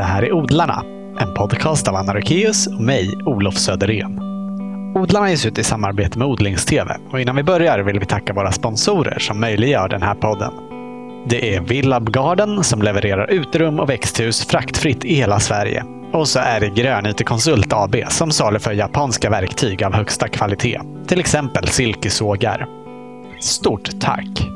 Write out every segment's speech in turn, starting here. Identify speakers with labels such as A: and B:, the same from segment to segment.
A: Det här är Odlarna, en podcast av Anna Rökeus och mig, Olof Söderén. Odlarna ges ut i samarbete med Odlingstv och innan vi börjar vill vi tacka våra sponsorer som möjliggör den här podden. Det är Villab Garden som levererar uterum och växthus fraktfritt i hela Sverige. Och så är det Grönyte Konsult AB som saluför japanska verktyg av högsta kvalitet. Till exempel silkesågar. Stort tack!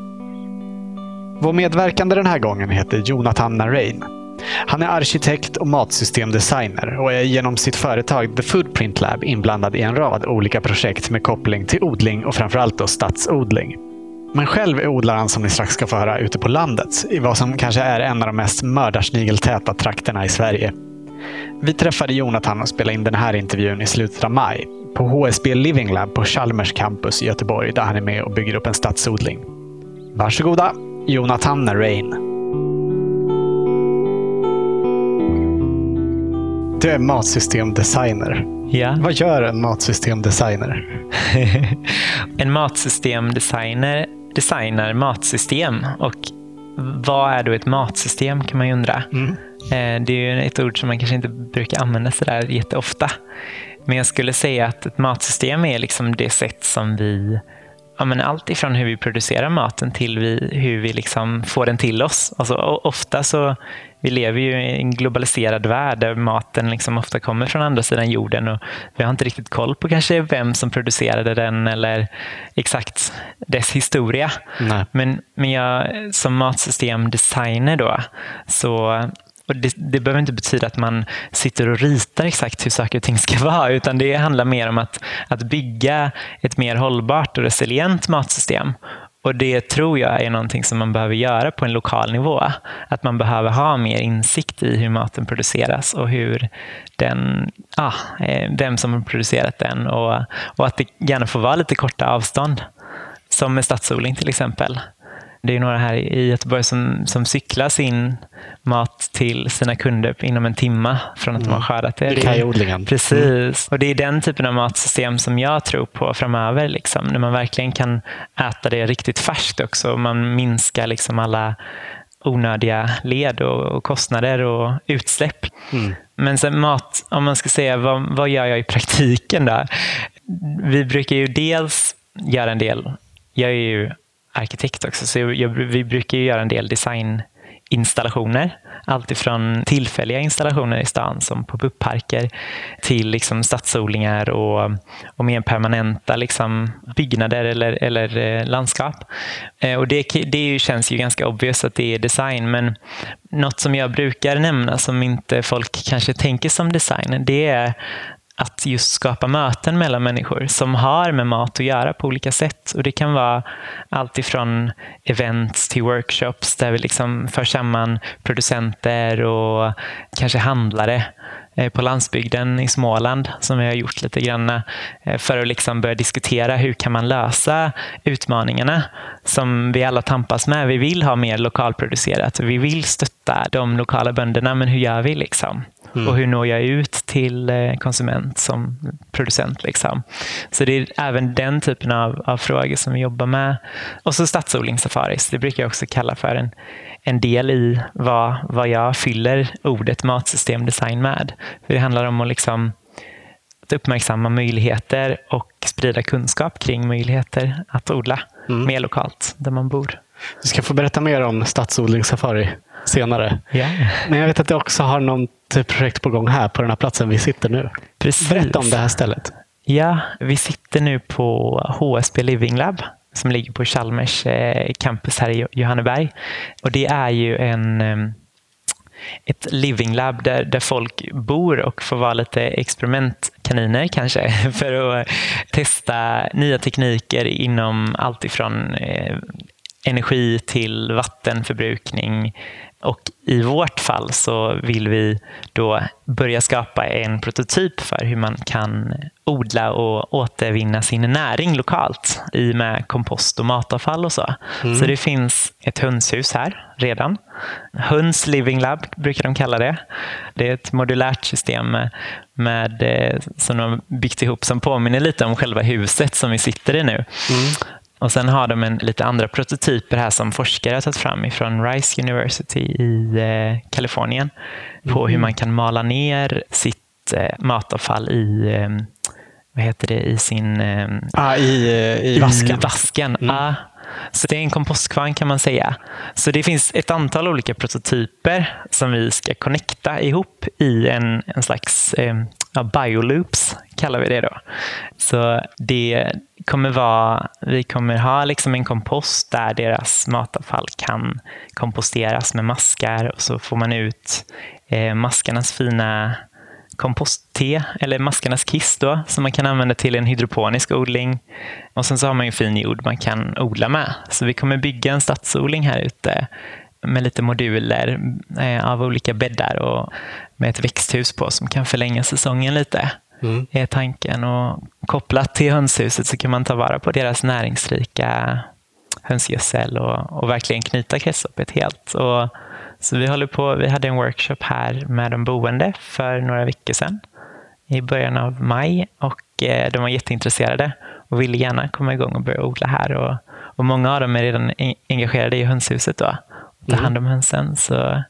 A: Vår medverkande den här gången heter Jonathan Narain. Han är arkitekt och matsystemdesigner och är genom sitt företag The Foodprint Lab inblandad i en rad olika projekt med koppling till odling och framförallt då stadsodling. Men själv är odlaren som ni strax ska få höra ute på landet i vad som kanske är en av de mest mördarsnigeltäta trakterna i Sverige. Vi träffade Jonathan och spelade in den här intervjun i slutet av maj på HSB Living Lab på Chalmers campus i Göteborg där han är med och bygger upp en stadsodling. Varsågoda, Jonathan Rain. Du är matsystemdesigner.
B: Ja.
A: Vad gör en matsystemdesigner?
B: en matsystemdesigner designar matsystem. Och vad är då ett matsystem kan man ju undra. Mm. Eh, det är ju ett ord som man kanske inte brukar använda sådär jätteofta. Men jag skulle säga att ett matsystem är liksom det sätt som vi ja, men allt ifrån hur vi producerar maten till vi, hur vi liksom får den till oss. Alltså, ofta så vi lever ju i en globaliserad värld där maten liksom ofta kommer från andra sidan jorden och vi har inte riktigt koll på kanske vem som producerade den eller exakt dess historia. Nej. Men, men jag som matsystemdesigner då så och det, det, behöver inte betyda att man sitter och ritar exakt hur saker och ting ska vara, utan det handlar mer om att, att bygga ett mer hållbart och resilient matsystem. Och det tror jag är någonting som man behöver göra på en lokal nivå. Att man behöver ha mer insikt i hur maten produceras och hur den, ah, vem som har producerat den och, och att det gärna får vara lite korta avstånd. Som med stadsodling till exempel. Det är några här i Göteborg som, som cyklar sin mat till sina kunder inom en timme från att mm. de har skördat det.
A: Kajodlingen.
B: Precis. Mm. Och det är den typen av matsystem som jag tror på framöver. Liksom, när man verkligen kan äta det riktigt färskt också. Man minskar liksom alla onödiga led och, kostnader och utsläpp. Mm. Men sen mat, om man ska säga vad, vad gör jag i praktiken då? Vi brukar ju dels göra en del, jag är ju arkitekt också, så jag, vi brukar göra en del designinstallationer. Alltifrån tillfälliga installationer i stan som pop-up-parker till liksom stadsodlingar och, och mer permanenta liksom byggnader eller, eller eh, landskap. Eh, och det, det känns ju ganska obvious att det är design men något som jag brukar nämna som inte folk kanske tänker som design det är att just skapa möten mellan människor som har med mat att göra på olika sätt. Och Det kan vara allt ifrån events till workshops där vi liksom för samman producenter och kanske handlare eh, på landsbygden i Småland som vi har gjort lite grann eh, för att liksom börja diskutera hur kan man lösa utmaningarna som vi alla tampas med. Vi vill ha mer lokalproducerat vi vill stötta de lokala bönderna men hur gör vi? liksom? Mm. Och hur når jag ut till eh, konsument som producent? Liksom. Så det är även den typen av, av frågor som vi jobbar med. Och så stadsodlingssafaris, det brukar jag också kalla för en, en del i vad, vad jag fyller ordet matsystemdesign med. För det handlar om att liksom att uppmärksamma möjligheter och sprida kunskap kring möjligheter att odla mm. mer lokalt där man bor.
A: Du ska få berätta mer om stadsodlingssafari senare.
B: Yeah.
A: Men jag vet att du också har något projekt på gång här på den här platsen vi sitter nu.
B: Precis.
A: Berätta om det här stället.
B: Ja, vi sitter nu på HSB Living Lab som ligger på Chalmers eh, campus här i Johanneberg. Och det är ju en ett living lab där, där folk bor och får vara lite experimentkaniner kanske för att testa nya tekniker inom allt ifrån eh, energi till vattenförbrukning. Och I vårt fall så vill vi då börja skapa en prototyp för hur man kan odla och återvinna sin näring lokalt i med kompost och matavfall och så. Mm. Så det finns ett hönshus här redan. Höns Living Lab brukar de kalla det. Det är ett modulärt system med, med, eh, som de har byggt ihop som påminner lite om själva huset som vi sitter i nu. Mm. Och sen har de en, lite andra prototyper här som forskare har tagit fram ifrån Rice University i eh, Kalifornien på hur
A: Mm.
B: man kan mala ner sitt eh, matavfall i, eh, vad heter det, i sin eh,
A: Ah, i, eh, I vasken.
B: i vasken.
A: Mm.
B: Ja. Så det är en kompostkvarn kan man säga. Så det finns ett antal olika prototyper som vi ska connecta ihop i en, en slags eh, ja, bioloops, kallar vi det då. Så det kommer vara, vi kommer ha liksom en kompost där deras matavfall kan komposteras med maskar och så får man ut eh, maskarnas fina kompostte eller maskarnas kiss då, som man kan använda till en hydroponisk odling. Och sen så har man ju fin jord man kan odla med. Så vi kommer bygga en stadsodling här ute med lite moduler eh, av olika bäddar och med ett växthus på som kan förlänga säsongen lite.
A: Mm.
B: är tanken. Och kopplat till hönshuset så kan man ta vara på deras näringsrika hönsgödsel och, och verkligen knyta kretsloppet helt. Och, så vi håller på, vi hade en workshop här med de boende för några veckor sedan i början av maj och eh, de var jätteintresserade och ville gärna komma igång och börja odla här. Och, och många av dem är redan en- engagerade i hönshuset då, och tar
A: Mm.
B: hand om hönsen. Så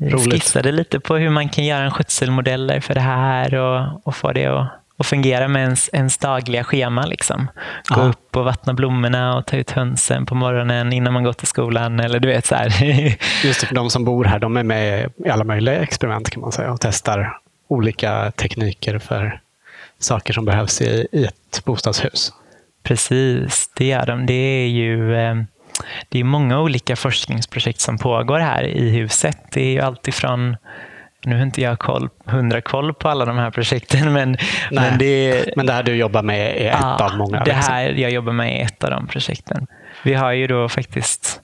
A: Roligt.
B: skissade lite på hur man kan göra en skötselmodeller för det här och, och få det att, att fungera med ens, ens dagliga schema. Liksom. Gå
A: Ja.
B: upp och vattna blommorna och ta ut hönsen på morgonen innan man går till skolan. Eller du vet så här.
A: Just det, för de som bor här, de är med i alla möjliga experiment kan man säga och testar olika tekniker för saker som behövs i, i ett bostadshus.
B: Precis, det gör de. Det är ju eh, det är många olika forskningsprojekt som pågår här i huset. Det är ju alltifrån nu har inte jag koll, hundra koll på alla de här projekten, men, men det
A: Men det här du jobbar med är ett
B: Ja,
A: av många.
B: Det
A: liksom.
B: här jag jobbar med är ett av de projekten. Vi har ju då faktiskt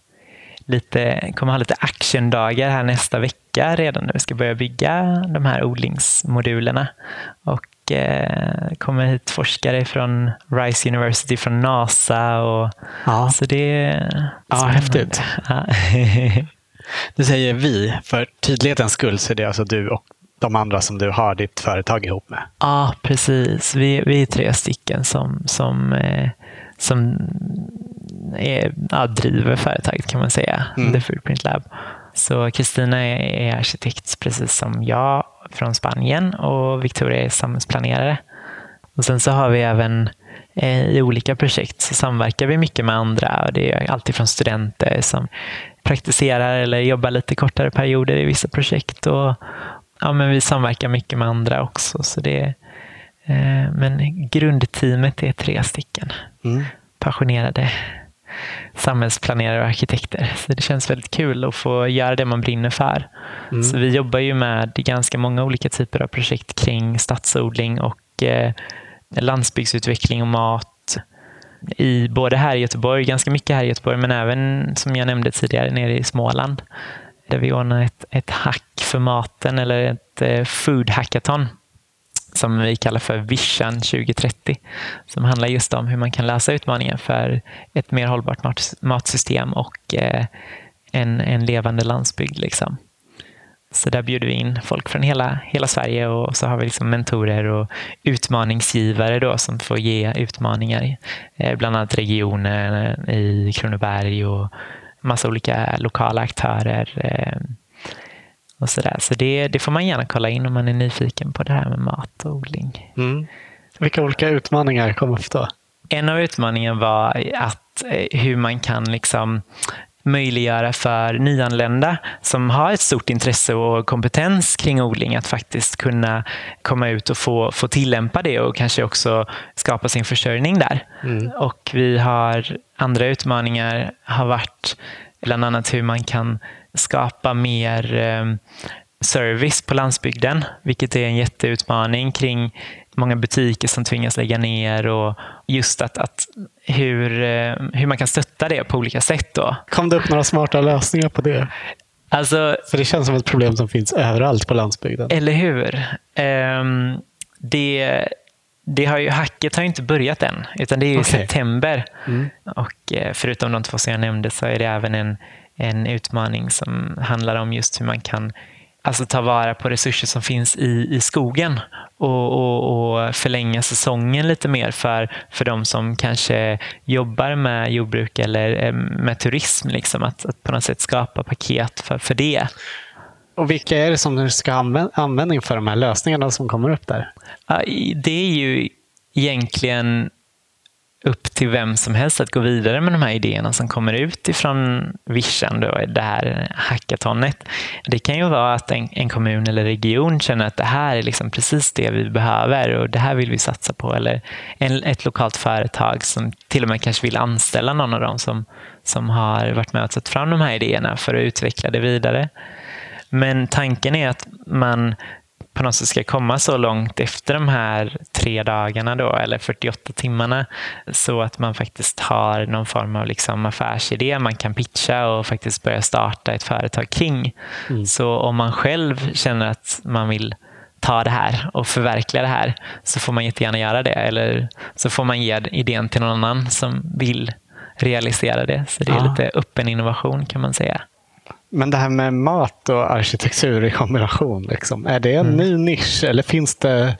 B: lite, kommer ha lite actiondagar här nästa vecka redan när vi ska börja bygga de här odlingsmodulerna. Och kommer hit forskare från Rice University, från NASA. Och,
A: Ja.
B: Så det är
A: Ja, häftigt.
B: Ja.
A: Du säger vi, för tydlighetens skull så är det alltså du och de andra som du har ditt företag ihop med.
B: Ja, precis. Vi, vi är tre stycken som, som, eh, som är, ja, driver företaget kan man säga,
A: Mm.
B: The Foodprint Lab. Så Kristina är, arkitekt precis som jag från Spanien och Victoria är samhällsplanerare. Och sen så har vi även eh, i olika projekt så samverkar vi mycket med andra. Och det är alltid från studenter som praktiserar eller jobbar lite kortare perioder i vissa projekt. Och, ja, men vi samverkar mycket med andra också. Så det, eh, men grundteamet är tre stycken
A: Mm.
B: passionerade samhällsplanerare och arkitekter. Så det känns väldigt kul att få göra det man brinner för.
A: Mm.
B: Så vi jobbar ju med ganska många olika typer av projekt kring stadsodling och eh, landsbygdsutveckling och mat. I, både här i Göteborg, ganska mycket här i Göteborg, men även som jag nämnde tidigare nere i Småland. Där vi ordnar ett, ett hack för maten eller ett eh, food hackathon som vi kallar för Vision 2030. Som handlar just om hur man kan lösa utmaningen för ett mer hållbart mat- matsystem och eh, en, en levande landsbygd. Liksom. Så där bjuder vi in folk från hela, hela Sverige och så har vi liksom mentorer och utmaningsgivare då som får ge utmaningar. Eh, bland annat regioner eh, i Kronoberg och massa olika lokala aktörer. Eh, och så där. så det, det får man gärna kolla in om man är nyfiken på det här med mat och odling.
A: Mm. Vilka olika utmaningar kom upp då?
B: En av utmaningarna var att eh, hur man kan liksom möjliggöra för nyanlända som har ett stort intresse och kompetens kring odling att faktiskt kunna komma ut och få, få tillämpa det och kanske också skapa sin försörjning där.
A: Mm.
B: Och vi har andra utmaningar har varit bland annat hur man kan skapa mer eh, service på landsbygden, vilket är en jätteutmaning kring många butiker som tvingas lägga ner och just att, att hur, eh, hur man kan stötta det på olika sätt. Då.
A: Kom det upp några smarta lösningar på det?
B: Alltså,
A: För det känns som ett problem som finns överallt på landsbygden.
B: eller hur? Ehm, det, det har ju, hacket har ju inte börjat än, utan det är i
A: Okej.
B: september.
A: Mm.
B: Och eh, förutom de två som jag nämnde så är det även en, en utmaning som handlar om just hur man kan alltså ta vara på resurser som finns i, i skogen och, och, och, förlänga säsongen lite mer för, för de som kanske jobbar med jordbruk eller eh, med turism. Liksom, att, att på något sätt skapa paket för, för det.
A: Och vilka är det som ska ha användning för de här lösningarna som kommer upp där?
B: Det är ju egentligen upp till vem som helst att gå vidare med de här idéerna som kommer ut ifrån Vision, då, det här hackatonet. Det kan ju vara att en, en, kommun eller region känner att det här är liksom precis det vi behöver och det här vill vi satsa på. Eller en, ett lokalt företag som till och med kanske vill anställa någon av dem som, som har varit med och tagit fram de här idéerna för att utveckla det vidare. Men tanken är att man på något sätt ska komma så långt efter de här tre dagarna då, eller 48 timmarna så att man faktiskt har någon form av liksom affärsidé man kan pitcha och faktiskt börja starta ett företag kring. Mm. Så om man själv känner att man vill ta det här och förverkliga det här så får man jättegärna göra det. Eller så får man ge idén till någon annan som vill realisera det. Så det är ja. lite öppen innovation kan man säga.
A: Men det här med mat och arkitektur i kombination, liksom, är det en mm. ny nisch eller finns det,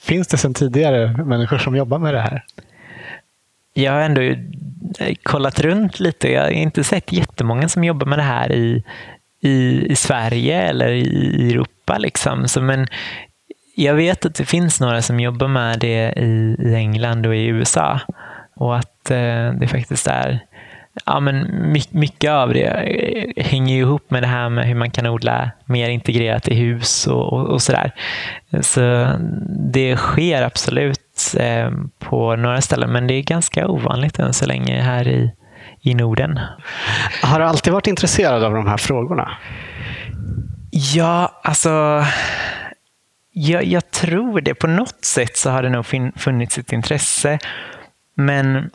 A: finns det sedan tidigare människor som jobbar med det här?
B: Jag har ändå kollat runt lite. Jag har inte sett jättemånga som jobbar med det här i, i, i Sverige eller i Europa. Liksom. Så, men jag vet att det finns några som jobbar med det i, i England och i USA. Och att eh, det faktiskt är ja, men mycket av det hänger ihop med det här med hur man kan odla mer integrerat i hus och, och, och sådär. Så det sker absolut eh, på några ställen, men det är ganska ovanligt än så länge här i, i Norden.
A: Har du alltid varit intresserad av de här frågorna?
B: Ja, alltså jag, jag tror det. På något sätt så har det nog funnits ett intresse. Men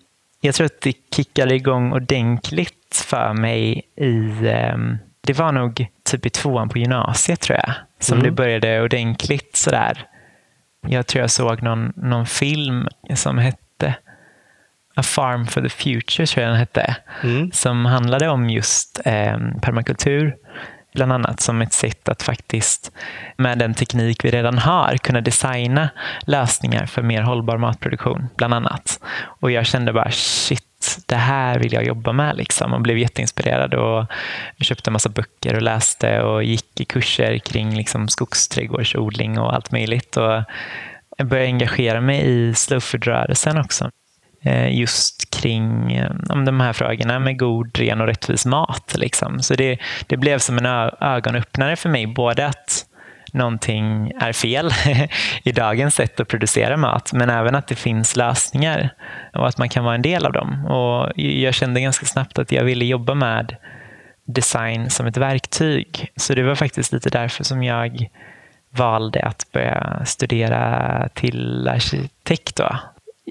B: jag tror att det kickade igång ordentligt för mig i, um, det var nog typ i tvåan på gymnasiet tror jag, som mm. det började ordentligt sådär. Jag tror jag såg någon, någon film som hette A Farm for the Future, tror jag den hette, mm. som handlade om just eh, permakultur bland annat som ett sätt att faktiskt med den teknik vi redan har kunna designa lösningar för mer hållbar matproduktion, bland annat. Och jag kände bara shit, det här vill jag jobba med liksom och blev jätteinspirerad och köpte en massa böcker och läste och gick i kurser kring liksom skogsträdgårdsodling och allt möjligt. Och jag började engagera mig i slowfoodrörelsen också. Eh, just kring eh, om de här frågorna med god, ren och rättvis mat. Liksom. Så det, det blev som en ögonöppnare för mig, både att någonting är fel i dagens sätt att producera mat, men även att det finns lösningar och att man kan vara en del av dem. Och jag kände ganska snabbt att jag ville jobba med design som ett verktyg. Så det var faktiskt lite därför som jag valde att börja studera till arkitekt. Då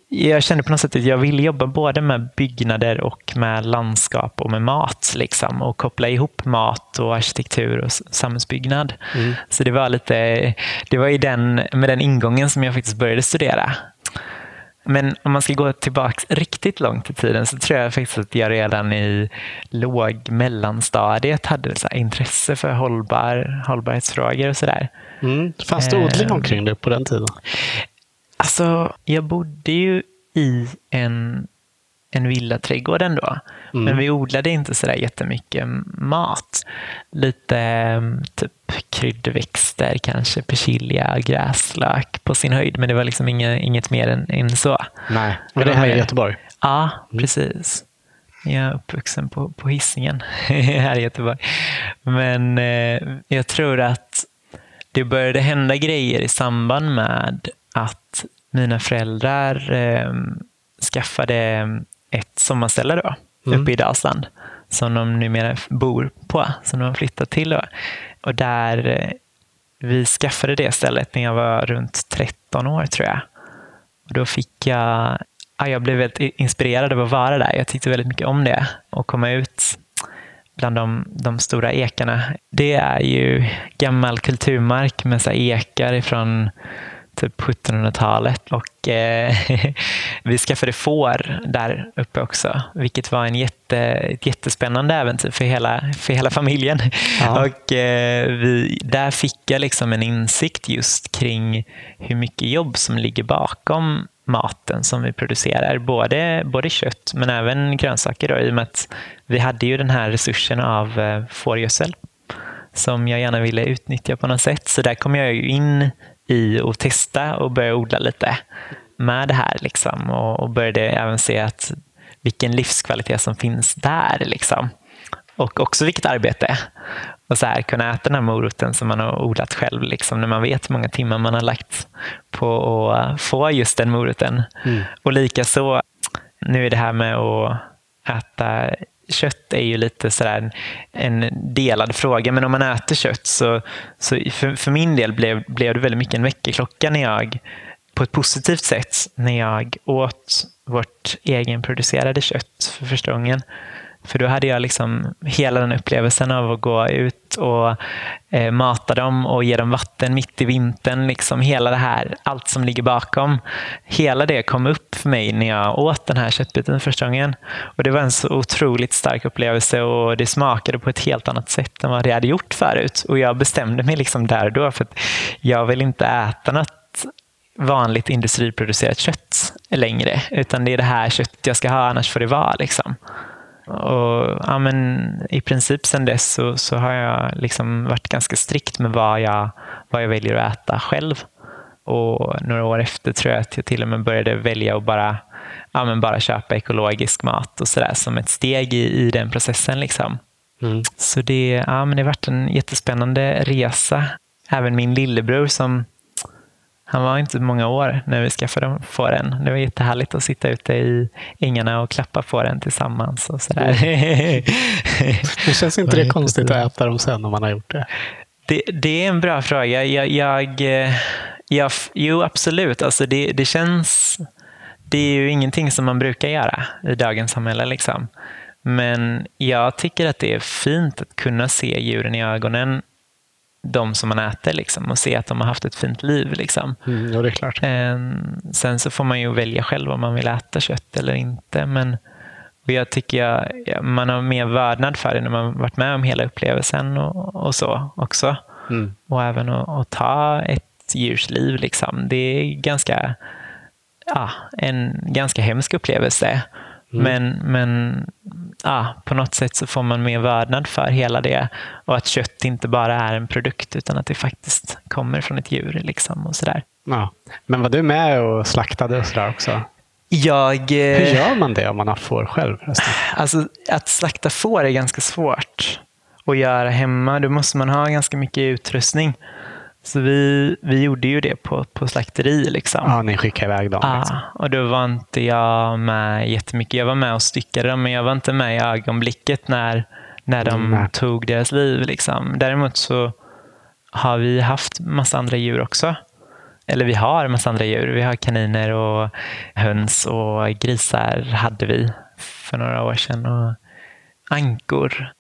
B: jag kände på något sätt att jag ville jobba både med byggnader och med landskap och med mat. Liksom, och koppla ihop mat och arkitektur och samhällsbyggnad. Mm. Så det var lite, det var i den, med den ingången som jag faktiskt började studera. Men om man ska gå tillbaka riktigt långt i tiden så tror jag faktiskt att jag redan i låg mellanstadiet hade så intresse för hållbar, hållbarhetsfrågor och sådär.
A: Mm. Fanns det odling eh, omkring det på den tiden?
B: Alltså, jag bodde ju i en, en villaträdgård ändå. Mm. Men vi odlade inte sådär jättemycket mat. Lite mm, typ kryddväxter, kanske persilja, gräslök på sin höjd. Men det var liksom inget, inget mer än, än så.
A: Nej, var det, det här i Göteborg?
B: Ja, mm. precis. Jag är uppvuxen på, på Hisingen här i Göteborg. Men eh, jag tror att det började hända grejer i samband med att mina föräldrar eh, skaffade ett sommarställe då, mm. uppe i Dalsland som de numera bor på, som de har flyttat till. Då. Och där eh, vi skaffade det stället när jag var runt 13 år tror jag. Och då fick jag, ja, jag blev väldigt inspirerad av att vara där. Jag tyckte väldigt mycket om det och komma ut bland de, de stora ekarna. Det är ju gammal kulturmark med så ekar ifrån typ 1700-talet. Och eh, vi skaffade får där uppe också, vilket var en jätte, ett jättespännande äventyr för hela, för hela familjen. Ja. Och eh, vi, Där fick jag liksom en insikt just kring hur mycket jobb som ligger bakom maten som vi producerar. Både, både kött men även grönsaker då, i och med att vi hade ju den här resursen av eh, fårgödsel som jag gärna ville utnyttja på något sätt. Så där kom jag ju in i att testa och börja odla lite med det här. Liksom. Och, och började även se att vilken livskvalitet som finns där. Liksom. Och också vilket arbete. Och så här, kunna äta den här moroten som man har odlat själv, liksom, när man vet hur många timmar man har lagt på att få just den moroten. Mm. Och likaså, nu är det här med att äta kött är ju lite sådär en delad fråga, men om man äter kött så, så för, för min del blev, blev det väldigt mycket en väckarklocka när jag på ett positivt sätt när jag åt vårt egenproducerade kött för första gången. För då hade jag liksom hela den upplevelsen av att gå ut och eh, mata dem och ge dem vatten mitt i vintern. Liksom hela det här, allt som ligger bakom. Hela det kom upp för mig när jag åt den här köttbiten första gången. Och Det var en så otroligt stark upplevelse och det smakade på ett helt annat sätt än vad det hade gjort förut. Och jag bestämde mig liksom där och då för att jag vill inte äta något vanligt industriproducerat kött längre. Utan det är det här köttet jag ska ha, annars får det vara. Liksom. Och, ja, men, I princip sen dess så, så har jag liksom varit ganska strikt med vad jag, vad jag väljer att äta själv. Och Några år efter tror jag att jag till och med började välja att bara, ja, men bara köpa ekologisk mat och så där, som ett steg i, i den processen. Liksom. Mm. Så det, ja, men det har varit en jättespännande resa. Även min lillebror som han var inte många år när vi skaffade fåren. Det var jättehärligt att sitta ute i ängarna och klappa fåren tillsammans. Och sådär.
A: det känns inte det konstigt att äta dem sen om man har gjort det?
B: Det, det är en bra fråga. Jag, jag, jag, jo, absolut. Alltså det, det känns... Det är ju ingenting som man brukar göra i dagens samhälle. Liksom. Men jag tycker att det är fint att kunna se djuren i ögonen de som man äter liksom, och se att de har haft ett fint liv. Liksom.
A: Mm, ja, det är klart.
B: Ehm, sen så får man ju välja själv om man vill äta kött eller inte. Men jag tycker jag, man har mer vördnad för det när man varit med om hela upplevelsen och, och så också. Mm. Och även att, att, ta ett djurs liv. Liksom. Det är ganska, ja, en ganska hemsk upplevelse. Mm. Men, men ja, på något sätt så får man mer vördnad för hela det. Och att kött inte bara är en produkt utan att det faktiskt kommer från ett djur. Liksom, och sådär.
A: Ja. Men var du med och slaktade och sådär också?
B: Jag,
A: eh, Hur gör man det om man har får själv?
B: Alltså, att slakta får är ganska svårt att göra hemma. Då måste man ha ganska mycket utrustning. Så vi, vi gjorde ju det på, på slakteri. Liksom.
A: Ja, ni skickade iväg dem?
B: Ja, liksom. och då var inte jag med jättemycket. Jag var med och styckade dem, men jag var inte med i ögonblicket när, när de mm. tog deras liv. Liksom. Däremot så har vi haft massa andra djur också. Eller vi har massa andra djur. Vi har kaniner och höns och grisar hade vi för några år sedan. Och ankor.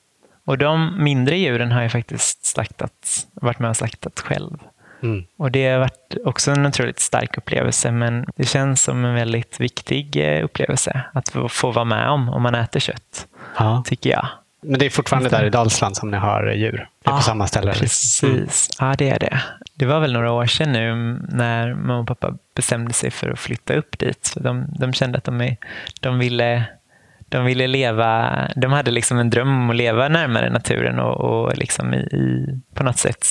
B: Och de mindre djuren har jag faktiskt slaktat, varit med och slaktat själv. Mm. Och Det har varit också en otroligt stark upplevelse, men det känns som en väldigt viktig eh, upplevelse att få vara med om om man äter kött, ja. tycker jag.
A: Men det är fortfarande där i Dalsland som ni har djur? Det är ja, på samma ställe?
B: Precis, mm. ja det är det. Det var väl några år sedan nu när mamma och pappa bestämde sig för att flytta upp dit. De, de kände att de, de ville de ville leva, de hade liksom en dröm om att leva närmare naturen och, och liksom i, i, på något sätt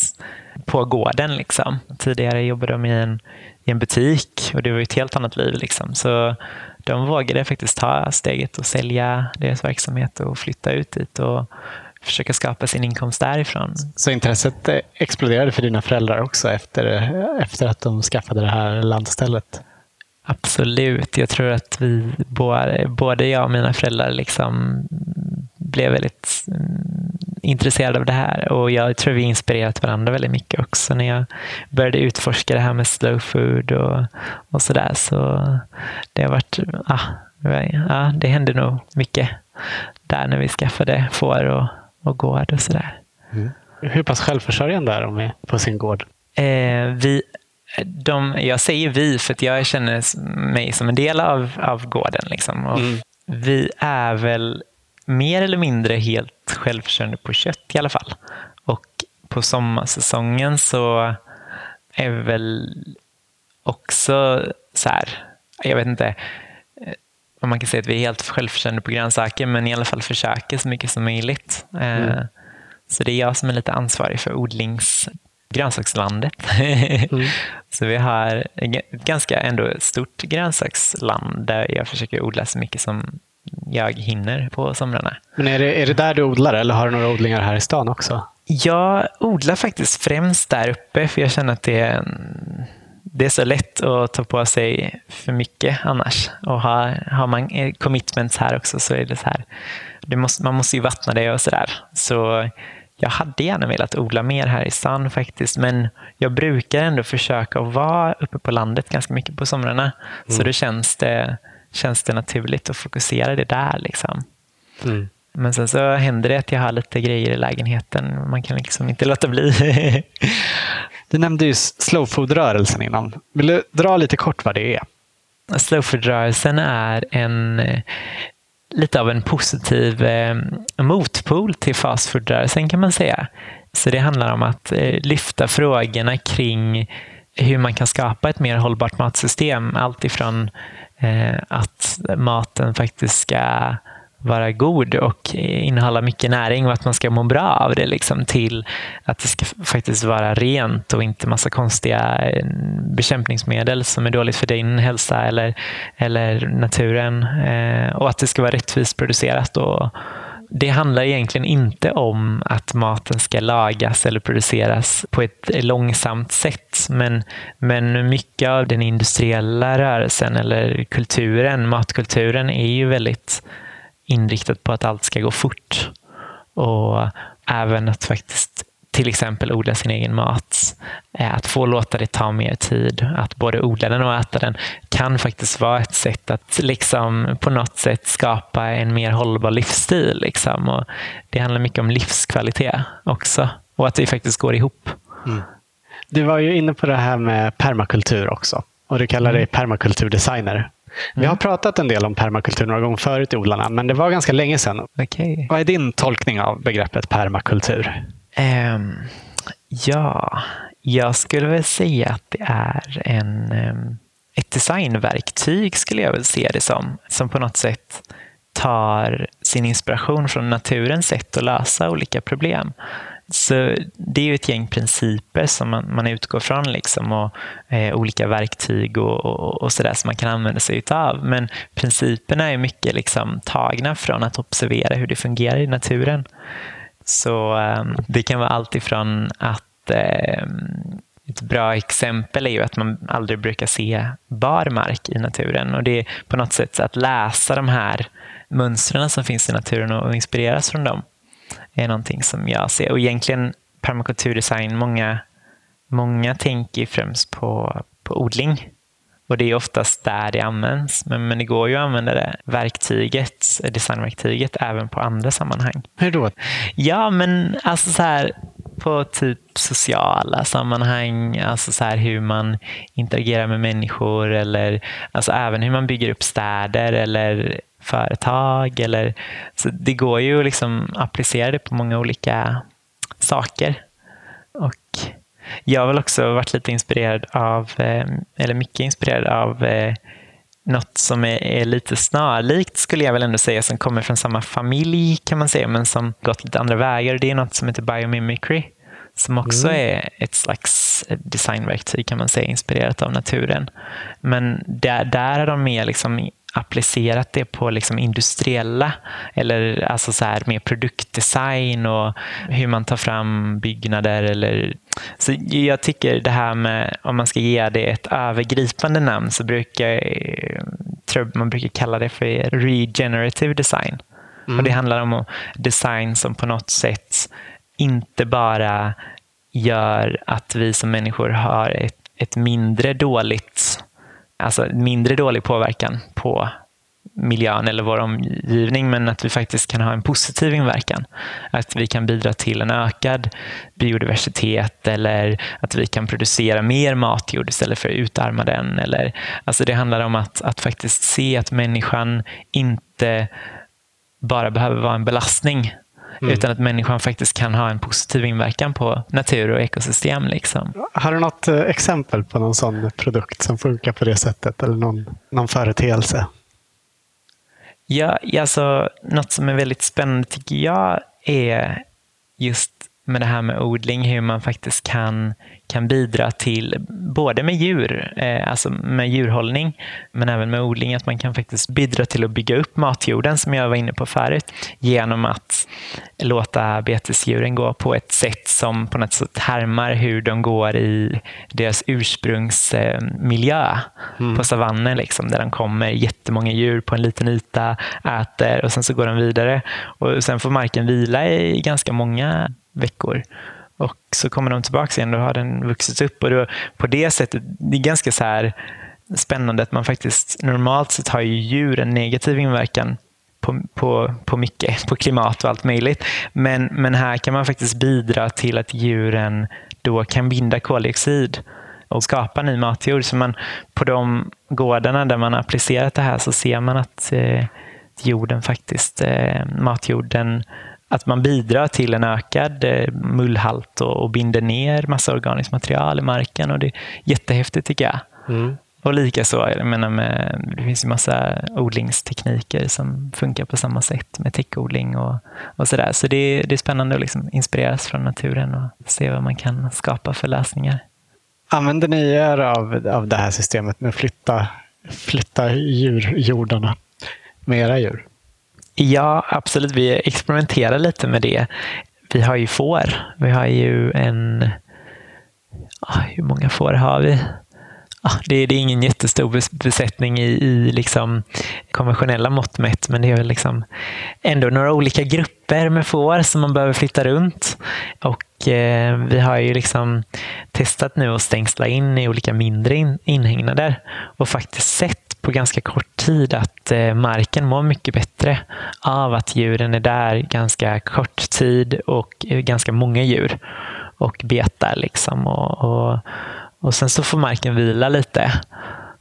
B: på gården. Liksom. Tidigare jobbade de i en, i en butik och det var ett helt annat liv. Liksom. Så de vågade faktiskt ta steget och sälja deras verksamhet och flytta ut dit och försöka skapa sin inkomst därifrån.
A: Så intresset eh, exploderade för dina föräldrar också efter, eh, efter att de skaffade det här landstället?
B: Absolut. Jag tror att vi, både jag och mina föräldrar liksom blev väldigt mm, intresserade av det här. Och jag tror vi inspirerat varandra väldigt mycket också när jag började utforska det här med slow food och, och sådär. Så det har varit, ah, ja, det hände nog mycket där när vi skaffade får och, och gård och sådär.
A: Mm. Hur pass självförsörjande är de på sin gård?
B: Eh, vi de, jag säger vi för att jag känner mig som en del av, av gården. Liksom. Och mm. Vi är väl mer eller mindre helt självförsörjande på kött i alla fall. Och på sommarsäsongen så är vi väl också så här, jag vet inte om man kan säga att vi är helt självförsörjande på grönsaker, men i alla fall försöker så mycket som möjligt. Eh, mm. Så det är jag som är lite ansvarig för odlings grönsakslandet. Mm. så vi har ett ganska ändå stort grönsaksland där jag försöker odla så mycket som jag hinner på somrarna.
A: Men är det, är det där du odlar eller har du några odlingar här i stan också?
B: Jag odlar faktiskt främst där uppe för jag känner att det är, det är så lätt att ta på sig för mycket annars. Och har, har man commitments här också så är det så här, måste, man måste ju vattna det och sådär. Så jag hade gärna velat odla mer här i stan faktiskt, men jag brukar ändå försöka att vara uppe på landet ganska mycket på somrarna. Mm. Så då känns det, känns det naturligt att fokusera det där. Liksom. Mm. Men sen så händer det att jag har lite grejer i lägenheten. Man kan liksom inte låta bli.
A: du nämnde ju slowfood-rörelsen innan. Vill du dra lite kort vad det är?
B: Slowfood-rörelsen är en lite av en positiv eh, motpol till fastfoodrörelsen kan man säga. Så det handlar om att eh, lyfta frågorna kring hur man kan skapa ett mer hållbart matsystem. Allt ifrån eh, att maten faktiskt ska vara god och innehålla mycket näring och att man ska må bra av det liksom, till att det ska faktiskt vara rent och inte massa konstiga eh, bekämpningsmedel som är dåligt för din hälsa eller, eller naturen. Eh, och att det ska vara rättvist producerat. Och, det handlar egentligen inte om att maten ska lagas eller produceras på ett långsamt sätt. Men, men mycket av den industriella rörelsen eller kulturen, matkulturen, är ju väldigt inriktat på att allt ska gå fort. Och även att faktiskt till exempel odla sin egen mat. Att få låta det ta mer tid. Att både odla den och äta den kan faktiskt vara ett sätt att liksom på något sätt skapa en mer hållbar livsstil. Liksom. Och det handlar mycket om livskvalitet också. Och att det faktiskt går ihop. Mm.
A: Du var ju inne på det här med permakultur också. Och du kallar dig mm. permakulturdesigner. Vi har pratat en del om permakultur några gånger förut i Odlarna, men det var ganska länge sedan.
B: Okay.
A: Vad är din tolkning av begreppet permakultur?
B: Um, ja, jag skulle väl säga att det är en, um, ett designverktyg, skulle jag väl se det som, som på något sätt tar sin inspiration från naturens sätt att lösa olika problem. Så det är ju ett gäng principer som man, man utgår från liksom och eh, olika verktyg och, och, och sådär som man kan använda sig av. Men principerna är mycket liksom tagna från att observera hur det fungerar i naturen. Så eh, det kan vara allt ifrån att eh, ett bra exempel är ju att man aldrig brukar se barmark i naturen och det är på något sätt att läsa de här mönstren som finns i naturen och inspireras från dem är någonting som jag ser. Och egentligen permakulturdesign, många, många tänker främst på, på odling. Och det är oftast där det används. Men, men det går ju att använda det verktyget, designverktyget även på andra sammanhang.
A: Hur då?
B: Ja, men alltså så här på typ sociala sammanhang, alltså så här hur man interagerar med människor eller alltså även hur man bygger upp städer eller företag. Eller, så det går ju att liksom applicera det på många olika saker. Och jag har väl också varit lite inspirerad av, eh, eller mycket inspirerad av eh, något som är, är, lite snarlikt skulle jag väl ändå säga, som kommer från samma familj kan man säga, men som gått lite andra vägar. Det är något som heter biomimicry, som också mm. är ett slags designverktyg kan man säga, inspirerat av naturen. Men där, där är de mer liksom applicerat det på liksom industriella eller alltså så här mer produktdesign och hur man tar fram byggnader. Eller, så jag tycker det här med, om man ska ge det ett övergripande namn så brukar tror man brukar kalla det för regenerative design. Mm. Och Det handlar om design som på något sätt inte bara gör att vi som människor har ett, ett mindre dåligt alltså mindre dålig påverkan på miljön eller vår omgivning, men att vi faktiskt kan ha en positiv inverkan. Att vi kan bidra till en ökad biodiversitet eller att vi kan producera mer matjord istället för att utarma den. Eller, alltså det handlar om att, att faktiskt se att människan inte bara behöver vara en belastning Mm. Utan att människan faktiskt kan ha en positiv inverkan på natur och ekosystem. Liksom.
A: Har du något eh, exempel på någon sån produkt som funkar på det sättet? Eller någon, någon företeelse?
B: Ja, alltså, något som är väldigt spännande tycker jag är just med det här med odling, hur man faktiskt kan kan bidra till, både med djur, eh, alltså med djurhållning, men även med odling, att man kan faktiskt bidra till att bygga upp matjorden, som jag var inne på förut, genom att låta betesdjuren gå på ett sätt som på något sätt härmar hur de går i deras ursprungsmiljö mm. på savannen, liksom, där de kommer jättemånga djur på en liten yta, äter och sen så går de vidare. Och sen får marken vila i ganska många veckor. Och så kommer de tillbaka igen, då har den vuxit upp. Och då, på det sättet, det är ganska så här spännande att man faktiskt normalt sett har ju djur en negativ inverkan på, på, på mycket, på klimat och allt möjligt. Men, men här kan man faktiskt bidra till att djuren då kan binda koldioxid och skapa ny matjord. Så man, på de gårdarna där man har applicerat det här så ser man att eh, jorden faktiskt, eh, matjorden att man bidrar till en ökad eh, mullhalt och, och binder ner massa organiskt material i marken. och Det är jättehäftigt tycker jag. Mm. Och likaså, jag menar med, det finns ju massa odlingstekniker som funkar på samma sätt med täckodling och, och sådär. Så det, det är spännande att liksom inspireras från naturen och se vad man kan skapa för lösningar.
A: Använder ni er av, av det här systemet med att flytta, flytta djurjordarna med era djur?
B: Ja, absolut. Vi experimenterar lite med det. Vi har ju får. Vi har ju en... Ah, hur många får har vi? Ah, det, är, det är ingen jättestor besättning i, i liksom konventionella mått mätt, men det är väl liksom ändå några olika grupper med får som man behöver flytta runt. Och eh, Vi har ju liksom testat nu att stängsla in i olika mindre in, inhägnader och faktiskt sett på ganska kort tid att eh, marken mår mycket bättre av att djuren är där ganska kort tid och ganska många djur och betar. Liksom och, och, och sen så får marken vila lite.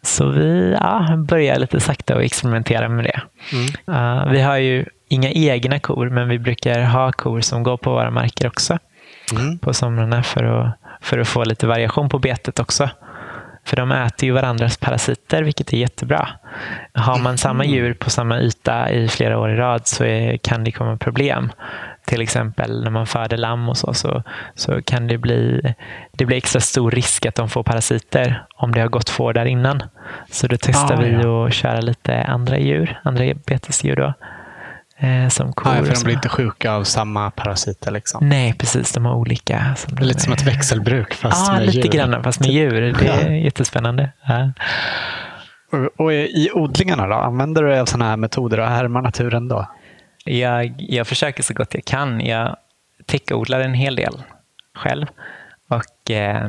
B: Så vi ja, börjar lite sakta att experimentera med det. Mm. Uh, vi har ju inga egna kor, men vi brukar ha kor som går på våra marker också mm. på somrarna för att, för att få lite variation på betet också. För de äter ju varandras parasiter, vilket är jättebra. Har man samma mm. djur på samma yta i flera år i rad så är, kan det komma problem. Till exempel när man föder lamm och så, så, så kan det bli, det blir extra stor risk att de får parasiter om det har gått får där innan. Så då testar ah, vi ja. att köra lite andra djur, andra betesdjur. Då
A: eh, som kor. Ja, för de blir inte sjuka av samma parasiter? Liksom.
B: Nej, precis. De har olika.
A: Som det är lite som ett växelbruk fast
B: ja,
A: med
B: lite
A: djur.
B: grann fast med djur. Det är ja. jättespännande. Ja.
A: Och, och, i odlingarna då? Använder du dig av sådana här metoder och härmar naturen då?
B: Jag, jag försöker så gott jag kan. Jag täckodlar en hel del själv. Och eh,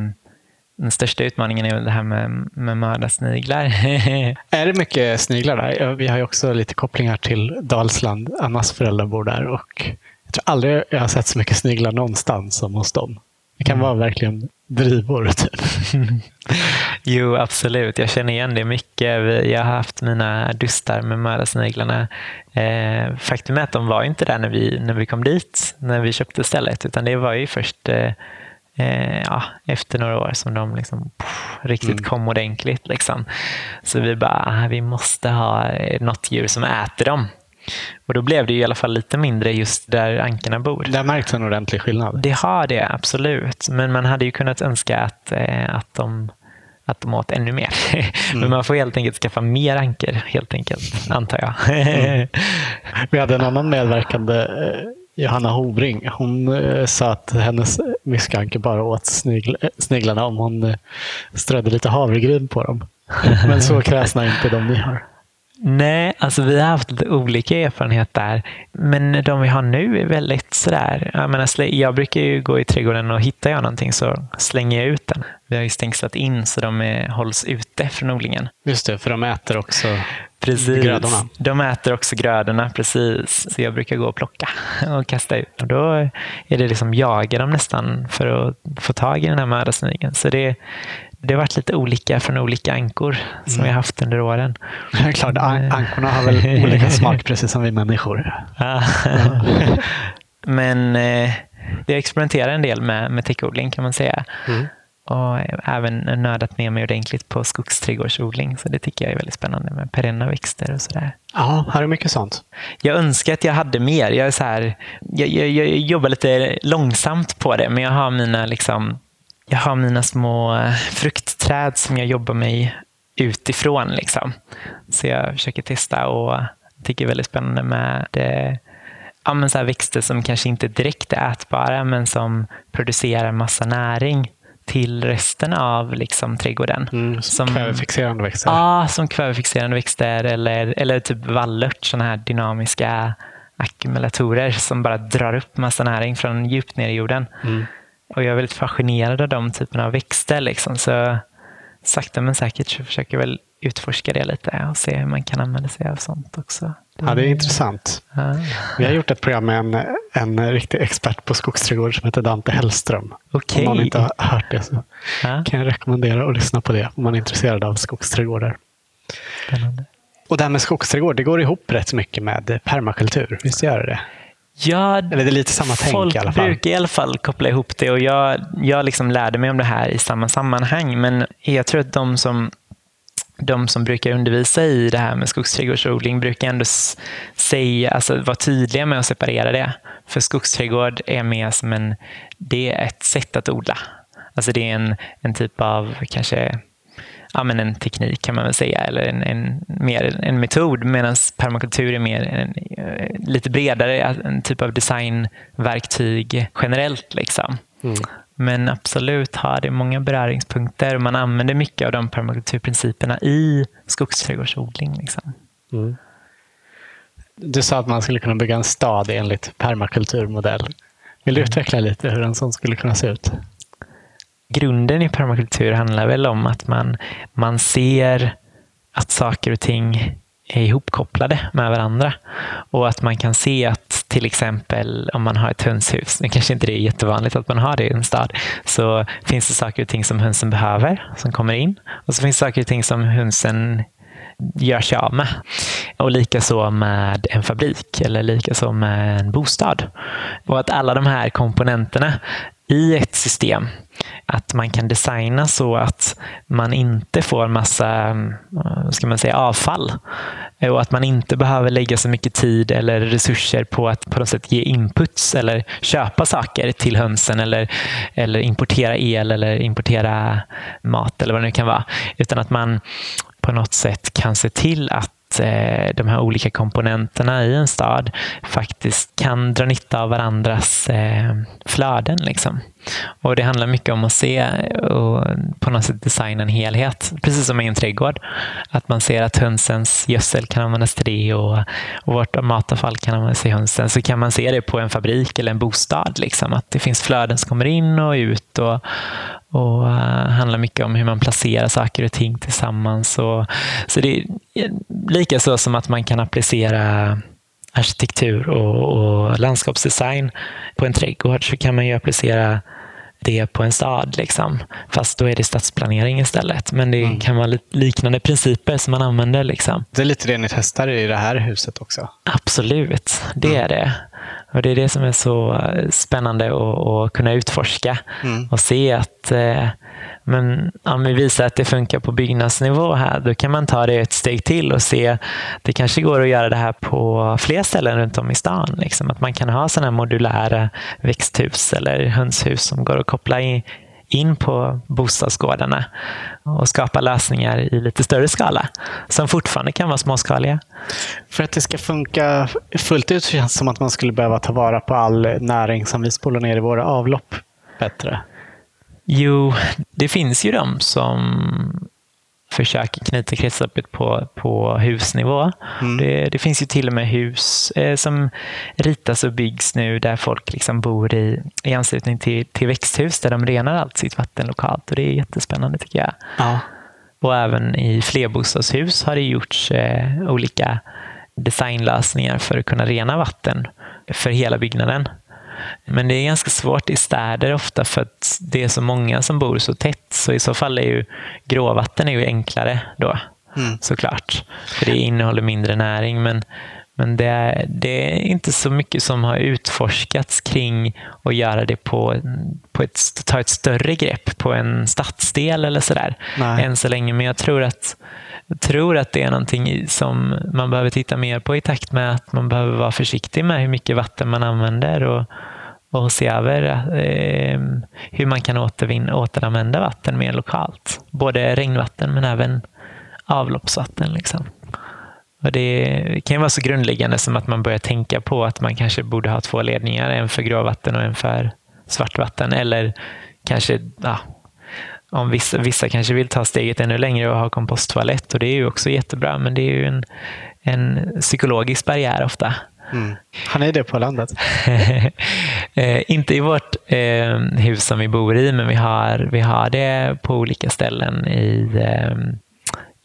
B: den största utmaningen är väl det här med, med mördarsniglar.
A: är det mycket sniglar där? Vi har ju också lite kopplingar till Dalsland. Annas föräldrar bor där och jag tror aldrig jag har sett så mycket sniglar någonstans som hos dem. Det kan mm. vara verkligen drivor. Typ.
B: jo, absolut. Jag känner igen det mycket. Jag har haft mina dustar med mördarsniglarna. Eh, faktum är att de var inte där när vi, när vi kom dit, när vi köpte stället, utan det var ju först eh, eh, ja, efter några år som de liksom, pff, riktigt mm. kom ordentligt. Liksom. Så vi bara, ah, vi måste ha något djur som äter dem. Och då blev det i alla fall lite mindre just där ankarna bor.
A: Det har märkts en ordentlig skillnad?
B: Det har det, absolut. Men man hade ju kunnat önska att, eh, att, de, att de åt ännu mer. Mm. Men man får helt enkelt skaffa mer anker, helt enkelt, antar jag. mm.
A: Vi hade en annan medverkande eh, Johanna Hovring, hon eh, sa att hennes myskanke bara åt snigl sniglarna om hon eh, strödde lite havregryn på dem. Men så kräsna är inte de ni har.
B: Nej, alltså vi har haft lite olika erfarenheter. Men de vi har nu är väldigt sådär. Jag, menar, jag brukar ju gå i trädgården och hittar jag någonting så slänger jag ut den. Vi har ju stängslat in så de är, hålls ute från odlingen.
A: Just det, för de äter också
B: precis.
A: grödorna.
B: De äter också grödorna, precis. Så jag brukar gå och plocka och kasta ut. Och då är det liksom jaga dem nästan för att få tag i den här mördarsnigeln. Så det, det har varit lite olika från olika ankor som mm. vi har haft under åren.
A: Är klart, an ankorna har väl olika smak precis som vi människor.
B: Men eh, jag experimenterar en del med, med täckodling kan man säga. Mm. Och även nördat ner mig ordentligt på skogsträdgårdsodling. Så det tycker jag är väldigt spännande med perenna växter och sådär.
A: Ja, har du mycket sånt?
B: Jag önskar att jag hade mer. Jag, är så här, jag, jag, jag jobbar lite långsamt på det, men jag har mina liksom, jag har mina små eh, fruktträd som jag jobbar mig utifrån. Liksom. Så jag försöker testa och tycker det är väldigt spännande med det, ja, men så här växter som kanske inte direkt är ätbara men som producerar massa näring till resten av liksom, trädgården.
A: Mm, som kvävefixerande växter?
B: Ja, som kvävefixerande växter eller, eller typ vallört, sådana här dynamiska ackumulatorer som bara drar upp massa näring från djupt ner i jorden. Mm. Och jag är väldigt fascinerad av de typerna av växter. Liksom. Så sakta men säkert så försöker jag väl utforska det lite och se hur man kan använda sig av sånt också.
A: Ja, det är intressant. Ja. Vi har gjort ett program med en, en riktig expert på skogsträdgård som heter Dante Hellström.
B: Okay.
A: Om man inte har hört det så ja. kan jag rekommendera att lyssna på det om man är intresserad av skogsträdgårdar. Spännande. Och det här med skogsträdgård, det går ihop rätt mycket med permakultur. Visst gör det det?
B: Ja,
A: Eller det är lite samma tänk
B: i
A: alla fall.
B: Folk brukar i alla fall koppla ihop det och jag, jag liksom lärde mig om det här i samma sammanhang. Men jag tror att de som, de som brukar undervisa i det här med skogsträdgårdsodling brukar ändå säga, alltså vara tydliga med att separera det. För skogsträdgård är mer som en, det är ett sätt att odla. Alltså det är en, en typ av kanske ja, men en teknik kan man väl säga, eller en, en, mer en metod. Medan permakultur är mer en, eh, lite bredare, en typ av designverktyg generellt. Liksom. Mm. Men absolut har det många beröringspunkter. Man använder mycket av de permakulturprinciperna i skogsträdgårdsodling. Liksom. Mm.
A: Du sa att man skulle kunna bygga en stad enligt permakulturmodell. Vill du mm. utveckla lite hur en sån skulle kunna se ut?
B: Grunden i permakultur handlar väl om att man, man ser att saker och ting är ihopkopplade med varandra. Och att man kan se att till exempel om man har ett hönshus, nu kanske inte det är jättevanligt att man har det i en stad, så finns det saker och ting som hönsen behöver som kommer in. Och så finns det saker och ting som hönsen gör sig av med. Och likaså med en fabrik eller likaså med en bostad. Och att alla de här komponenterna i ett system att man kan designa så att man inte får massa mm, eh, ska man säga, avfall. Och att man inte behöver lägga så mycket tid eller resurser på att på något sätt ge inputs eller köpa saker till hönsen eller, eller importera el eller importera mat eller vad det nu kan vara. Utan att man på något sätt kan se till att eh, de här olika komponenterna i en stad faktiskt kan dra nytta av varandras eh, flöden. Liksom. Och Det handlar mycket om att se och på något sätt designa en helhet, precis som i en trädgård. Att man ser att hönsens gödsel kan användas till det och, och vårt matavfall kan användas till hönsen. Så kan man se det på en fabrik eller en bostad. Liksom. Att det finns flöden som kommer in och ut. Och, och uh, handlar mycket om hur man placerar saker och ting tillsammans. Och, så det är lika så som att man kan applicera arkitektur och, och landskapsdesign på en trädgård så kan man ju applicera det på en stad. Liksom. Fast då är det stadsplanering istället. Men det mm. kan vara liknande principer som man använder. Liksom.
A: Det är lite det ni testar i det här huset också?
B: Absolut, det mm. är det. Och Det är det som är så spännande att, att kunna utforska mm. och se att eh, men om vi visar att det funkar på byggnadsnivå här, då kan man ta det ett steg till och se det kanske går att göra det här på fler ställen runt om i stan. Liksom. Att man kan ha sådana modulära växthus eller hönshus som går att koppla in, in på bostadsgårdarna och skapa lösningar i lite större skala som fortfarande kan vara småskaliga.
A: För att det ska funka fullt ut känns det som att man skulle behöva ta vara på all näring som vi spolar ner i våra avlopp bättre.
B: Jo, det finns ju de som försöker knyta kretsloppet på, på husnivå. Mm. Det, det, finns ju till och med hus eh, som ritas och byggs nu där folk liksom bor i, i anslutning till, till växthus där de renar allt sitt vatten lokalt och det är jättespännande tycker jag. Ja. Och även i flerbostadshus har det gjorts eh, olika designlösningar för att kunna rena vatten för hela byggnaden. Men det är ganska svårt i städer ofta för att det är så många som bor så tätt. Så i så fall är ju gråvatten är ju enklare då mm. såklart. För det innehåller mindre näring. Men, men det är, det är inte så mycket som har utforskats kring att göra det på, på ett, ta ett större grepp på en stadsdel eller sådär. Än så länge. Men jag tror att jag tror att det är någonting som man behöver titta mer på i takt med att man behöver vara försiktig med hur mycket vatten man använder och, och se över eh, hur man kan återvinna, återanvända vatten mer lokalt. Både regnvatten men även avloppsvatten. Liksom. Och det kan vara så grundläggande som att man börjar tänka på att man kanske borde ha två ledningar, en för gråvatten och en för svartvatten. Eller kanske ja, om vissa, vissa kanske vill ta steget ännu längre och ha komposttoalett och det är ju också jättebra men det är ju en, en psykologisk barriär ofta.
A: Mm. Har ni det på landet?
B: eh, inte i vårt eh, hus som vi bor i men vi har, vi har det på olika ställen i, eh,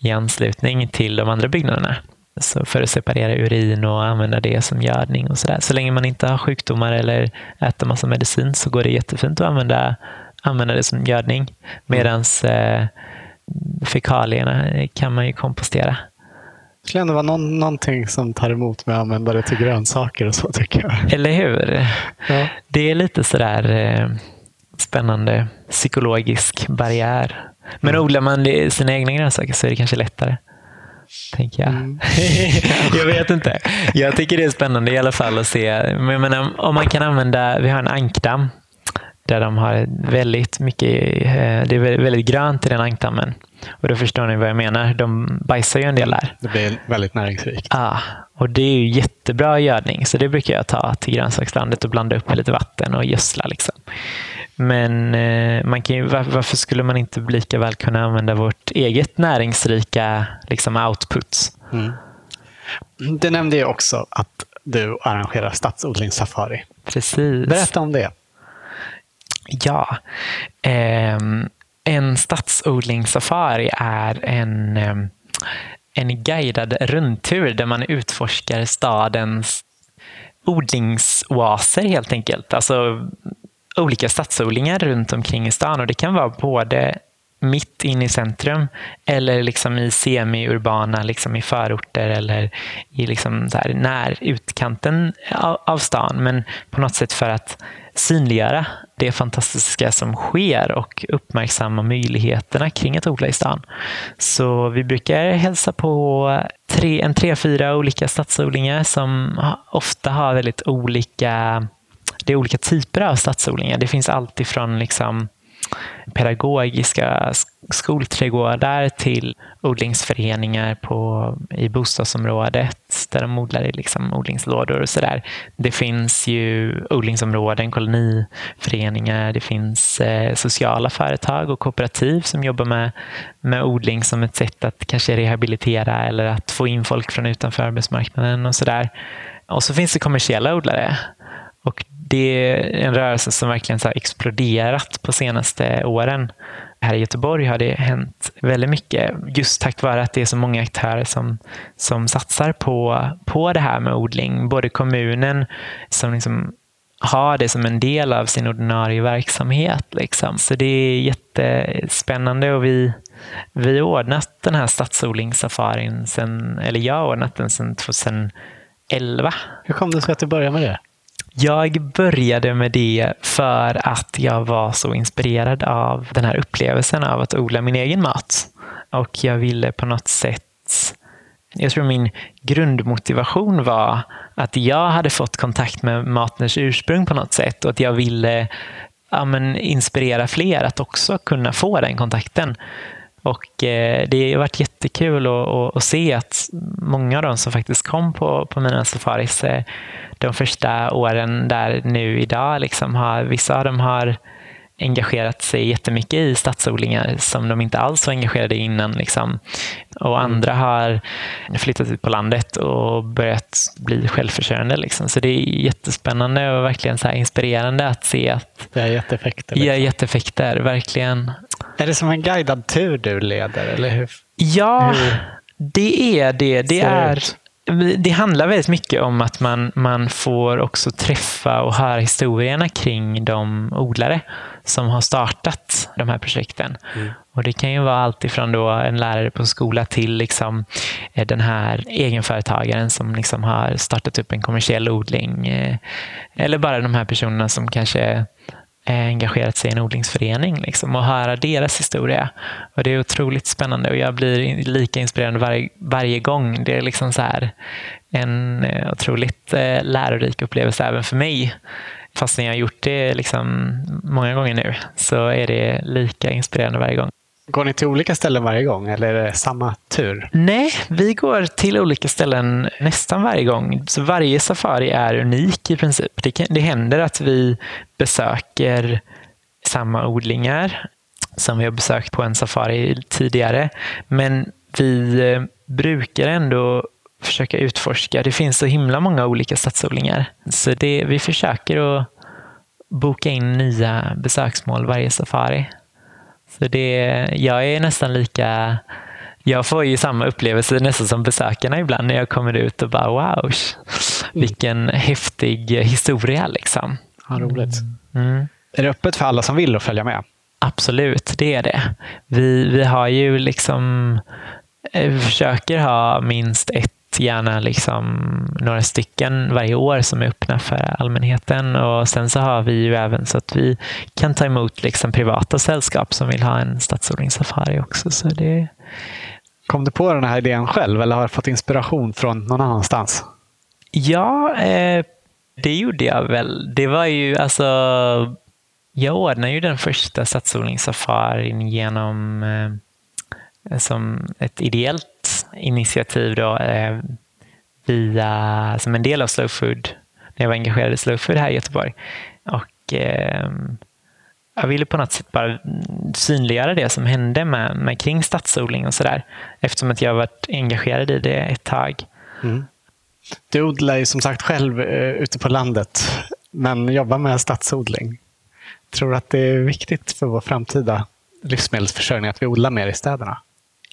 B: i anslutning till de andra byggnaderna. Så för att separera urin och använda det som gödning och sådär. Så länge man inte har sjukdomar eller äter massa medicin så går det jättefint att använda använda det som gödning. Medan eh, fekalierna kan man ju kompostera.
A: Det skulle ändå vara någon, någonting som tar emot med att använda det till grönsaker och så tycker jag.
B: Eller hur? Ja. Det är lite sådär eh, spännande psykologisk barriär. Men mm. odlar man sina egna grönsaker så är det kanske lättare. Tänker jag. Mm. jag vet inte. Jag tycker det är spännande i alla fall att se. Men, men om man kan använda, vi har en ankdamm där de har väldigt mycket, eh, det är väldigt grönt i den ankdammen. Och då förstår ni vad jag menar. De bajsar ju en del där.
A: Det blir väldigt näringsrikt.
B: Ja, och det är ju jättebra gödning. Så det brukar jag ta till grönsakslandet och blanda upp med lite vatten och gödsla. Liksom. Men eh, man kan ju, varför skulle man inte lika väl kunna använda vårt eget näringsrika liksom, output? Mm.
A: Du nämnde ju också att du arrangerar stadsodlingssafari.
B: Precis.
A: Berätta om det.
B: Ja. Eh, en stadsodlingssafari är en, ehm, en guidad rundtur där man utforskar stadens odlingsoaser helt enkelt. Alltså olika stadsodlingar runt omkring i stan och det kan vara både mitt in i centrum eller liksom i semi-urbana, liksom i förorter eller i liksom där när utkanten av stan. Men på något sätt för att synliggöra det fantastiska som sker och uppmärksamma möjligheterna kring att odla i stan. Så vi brukar hälsa på tre, en tre, fyra olika stadsodlingar som ofta har väldigt olika det är olika typer av stadsodlingar. Det finns allt ifrån liksom pedagogiska skolträdgårdar till odlingsföreningar på, i bostadsområdet där de odlar i liksom odlingslådor och sådär. Det finns ju odlingsområden, koloniföreningar, det finns eh, sociala företag och kooperativ som jobbar med, med odling som ett sätt att kanske rehabilitera eller att få in folk från utanför arbetsmarknaden och sådär. Och så finns det kommersiella odlare och det är en rörelse som verkligen har exploderat på senaste åren. Här i Göteborg har det hänt väldigt mycket just tack vare att det är så många aktörer som, som satsar på, på det här med odling. Både kommunen som liksom har det som en del av sin ordinarie verksamhet. Liksom. Så det är jättespännande och vi, vi har ordnat den här stadsodlingssafarin sen, eller jag har ordnat den sedan 2011.
A: Hur kom det sig att du började med det?
B: Jag började med det för att jag var så inspirerad av den här upplevelsen av att odla min egen mat. Och jag ville på något sätt jag tror min grundmotivation var att jag hade fått kontakt med matens ursprung på något sätt och att jag ville ja, men, inspirera fler att också kunna få den kontakten. Och eh, Det har varit jättekul att, att, att, se att många av de som faktiskt kom på, på mina safaris de första åren där nu idag. Liksom har, vissa av dem har engagerat sig jättemycket i stadsodlingar som de inte alls var engagerade i innan. Liksom. Och mm. andra har flyttat ut på landet och börjat bli självförsörjande. Liksom. Så det är jättespännande och verkligen så inspirerande att se att
A: det är jätteeffekter. Liksom.
B: Ja, jätteeffekter, verkligen.
A: Är det som en guidad tur du leder? Eller hur?
B: Ja, hur det är det. Det är det handlar väldigt mycket om att man, man får också träffa och höra historierna kring de odlare som har startat de här projekten. Mm. Och Det kan ju vara allt ifrån då en lärare på skola till liksom eh, den här egenföretagaren som liksom har startat upp en kommersiell odling. Eh, eller bara de här personerna som kanske Eh, engagerat sig i en odlingsförening liksom, och höra deras historia. Och Det är otroligt spännande och jag blir lika inspirerad varje, varje gång. Det är liksom så här en eh, otroligt eh, lärorik upplevelse även för mig. Fastän jag har gjort det liksom många gånger nu så är det lika inspirerande varje gång.
A: Går ni till olika ställen varje gång eller är det samma tur?
B: Nej, vi går till olika ställen nästan varje gång. Så varje safari är unik i princip. Det, kan, det händer att vi besöker samma odlingar som vi har besökt på en safari tidigare. Men vi eh, brukar ändå försöka utforska. Det finns så himla många olika stadsodlingar. Så det, vi försöker att boka in nya besöksmål varje safari. Så det, jag är nästan lika jag får ju samma upplevelse nästan som besökarna ibland när jag kommer ut och bara wow, mm. vilken häftig historia. Liksom.
A: Ja, roligt. Mm. Är det öppet för alla som vill att följa med?
B: Absolut, det är det. Vi, vi har ju liksom, eh, vi försöker ha minst ett gärna liksom några stycken varje år som är öppna för allmänheten. Och Sen så har vi ju även så att vi kan ta emot liksom privata sällskap som vill ha en stadsodlingssafari också. Så det...
A: Kom du på den här idén själv eller har du fått inspiration från någon annanstans?
B: Ja, eh, det gjorde jag väl. Det var ju alltså jag ordnade ju den första stadsodlingssafarin genom eh, som ett ideellt initiativ då, eh, via, som en del av Slow Food, när jag var engagerad i Slow Food här i Göteborg. Och, eh, jag ville på något sätt bara synliggöra det som hände med, med kring stadsodling och sådär. Eftersom att jag varit engagerad i det ett tag. Mm.
A: Du odlar ju som sagt själv eh, ute på landet, men jobbar med stadsodling. Tror du att det är viktigt för vår framtida livsmedelsförsörjning att vi odlar mer i städerna?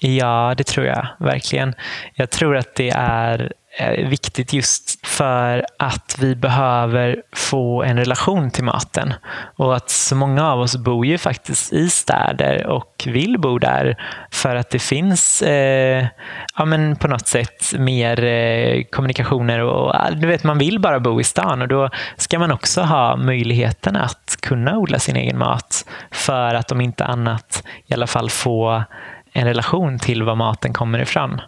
B: Ja, det tror jag verkligen. Jag tror att det är eh, viktigt just för att vi behöver få en relation till maten. Och att så många av oss bor ju faktiskt i städer och vill bo där för att det finns eh, ja, men på något sätt mer eh, kommunikationer. Och, du vet, man vill bara bo i stan och då ska man också ha möjligheten att kunna odla sin egen mat för att om inte annat i alla fall få en relation till var maten kommer ifrån.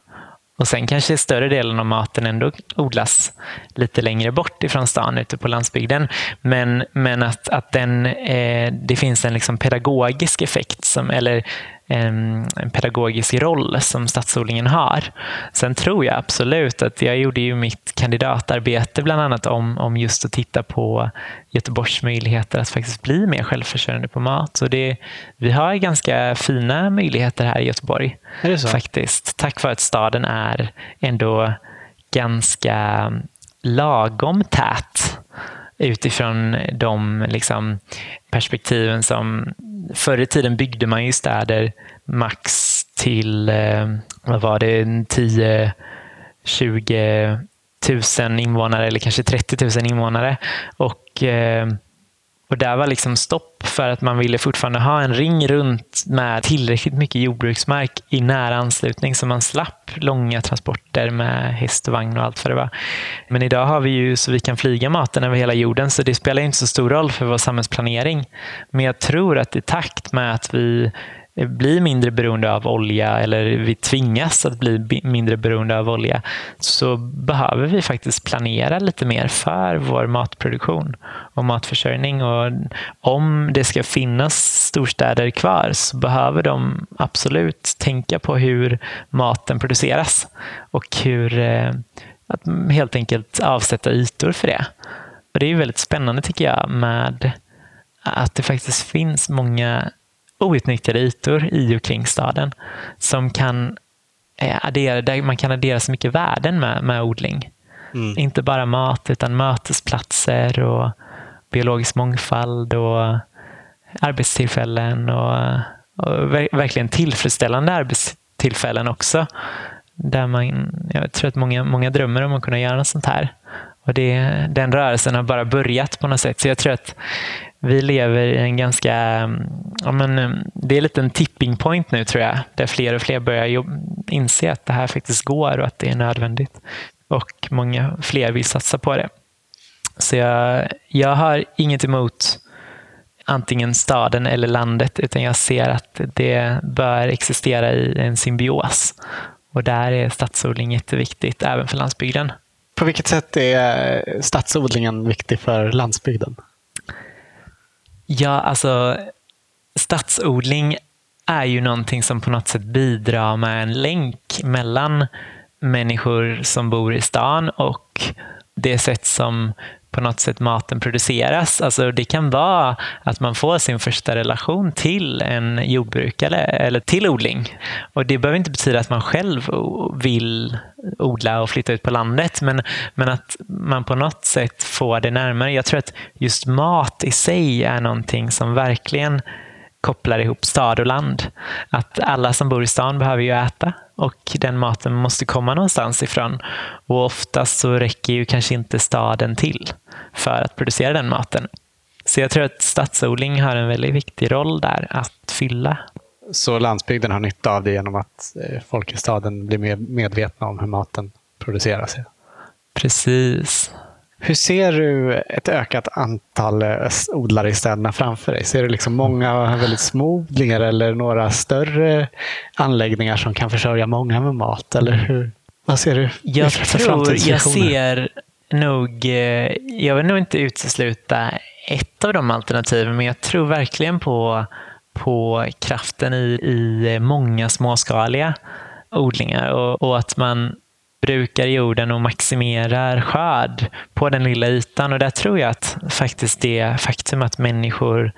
B: Och sen kanske större delen av maten ändå odlas lite längre bort ifrån stan, ute på landsbygden. Men, men att, att den, eh, det finns en liksom pedagogisk effekt, som, eller en, en pedagogisk roll som stadsodlingen har. Sen tror jag absolut att jag gjorde ju mitt kandidatarbete bland annat om, om just att titta på Göteborgs möjligheter att faktiskt bli mer självförsörjande på mat. Så det, vi har ganska fina möjligheter här i Göteborg. Faktiskt. Tack vare att staden är ändå ganska lagom tät utifrån de liksom, perspektiven som förr i tiden byggde man ju städer max till eh, vad var det, 10 20 000 invånare eller kanske 30 000 invånare. Och eh, och där var liksom stopp för att man ville fortfarande ha en ring runt med tillräckligt mycket jordbruksmark i nära anslutning så man slapp långa transporter med häst och vagn och allt vad det var. Men idag har vi ju så vi kan flyga maten över hela jorden så det spelar inte så stor roll för vår samhällsplanering. Men jag tror att i takt med att vi blir mindre beroende av olja eller vi tvingas att bli mindre beroende av olja så behöver vi faktiskt planera lite mer för vår matproduktion och matförsörjning. Och om det ska finnas storstäder kvar så behöver de absolut tänka på hur maten produceras och hur eh, att helt enkelt avsätta ytor för det. Och Det är väldigt spännande tycker jag med att det faktiskt finns många outnyttjade ytor i och kring staden som kan eh, addera, där man kan addera så mycket värden med, med odling. Mm. Inte bara mat utan mötesplatser och biologisk mångfald och arbetstillfällen och, och verkligen tillfredsställande arbetstillfällen också. Där man, jag tror att många, många drömmer om att kunna göra något sånt här. Och det, den rörelsen har bara börjat på något sätt. Så jag tror att vi lever i en ganska, mm, ja men, mm, det är lite en tipping point nu tror jag, där fler och fler börjar inse att det här faktiskt går och att det är nödvändigt. Och många fler vill satsa på det. Så jag, jag har inget emot antingen staden eller landet, utan jag ser att det bör existera i en symbios. Och där är stadsodling jätteviktigt, även för landsbygden.
A: På vilket sätt är stadsodlingen viktig för landsbygden?
B: Ja, alltså stadsodling är ju någonting som på något sätt bidrar med en länk mellan människor som bor i stan och det sätt som på något sätt maten produceras. Alltså det kan vara att man får sin första relation till en jordbrukare eller till odling. Och Det behöver inte betyda att man själv vill odla och flytta ut på landet, men, men att man på något sätt får det närmare. Jag tror att just mat i sig är någonting som verkligen kopplar ihop stad och land. Att alla som bor i stan behöver ju äta och den maten måste komma någonstans ifrån. Och oftast så räcker ju kanske inte staden till för att producera den maten. Så jag tror att stadsodling har en väldigt viktig roll där att fylla.
A: Så landsbygden har nytta av det genom att eh, folk i staden blir mer medvetna om hur maten produceras?
B: Precis.
A: Hur ser du ett ökat antal eh, odlare i städerna framför dig? Ser du liksom många väldigt små odlingar eller några större anläggningar som kan försörja många med mat? Eller hur, vad ser du
B: jag för tror, Jag ser nog, eh, jag vill nog inte utesluta ett av de alternativen, men jag tror verkligen på, på kraften i, i många småskaliga odlingar och, och att man brukar jorden och maximerar skörd på den lilla ytan. Och där tror jag att faktiskt det faktum att människor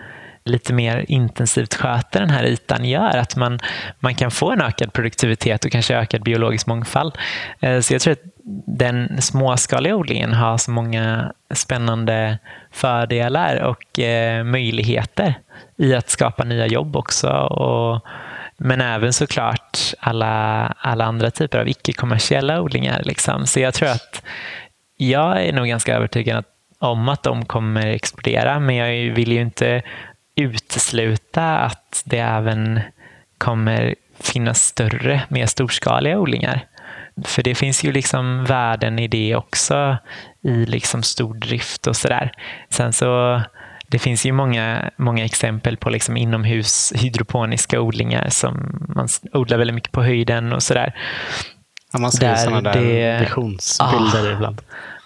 B: lite mer intensivt sköter den här ytan gör att man, man kan få en ökad produktivitet och kanske ökad biologisk mångfald. Eh, så jag tror att den småskaliga odlingen har så många spännande fördelar och eh, möjligheter i att skapa nya jobb också. Och, men även såklart alla, alla andra typer av icke-kommersiella odlingar. Liksom. Så jag tror att jag är nog ganska övertygad om att de kommer explodera, men jag vill ju inte utesluta att det även kommer finnas större, mer storskaliga odlingar. För det finns ju liksom värden i det också, i liksom stordrift och sådär. Sen så det finns ju många, många exempel på liksom inomhus hydroponiska odlingar som man odlar väldigt mycket på höjden och sådär.
A: Ja, man ser sådana där visionsbilder ah, ibland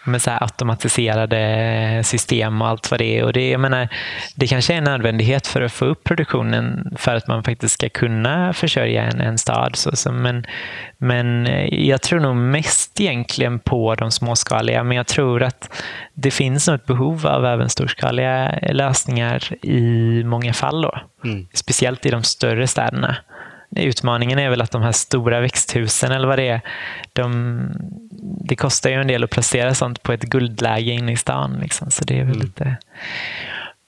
B: med så automatiserade system och allt vad det är. Och det, jag menar, det kanske är en nödvändighet för att få upp produktionen för att man faktiskt ska kunna försörja en, en stad. Så, så, men, men jag tror nog mest egentligen på de småskaliga, men jag tror att det finns ett behov av även storskaliga lösningar i många fall. Då. Mm. Speciellt i de större städerna. Utmaningen är väl att de här stora växthusen eller vad det är, de, det kostar ju en del att placera sånt på ett guldläge inne i stan. Liksom, så det är väl mm. lite...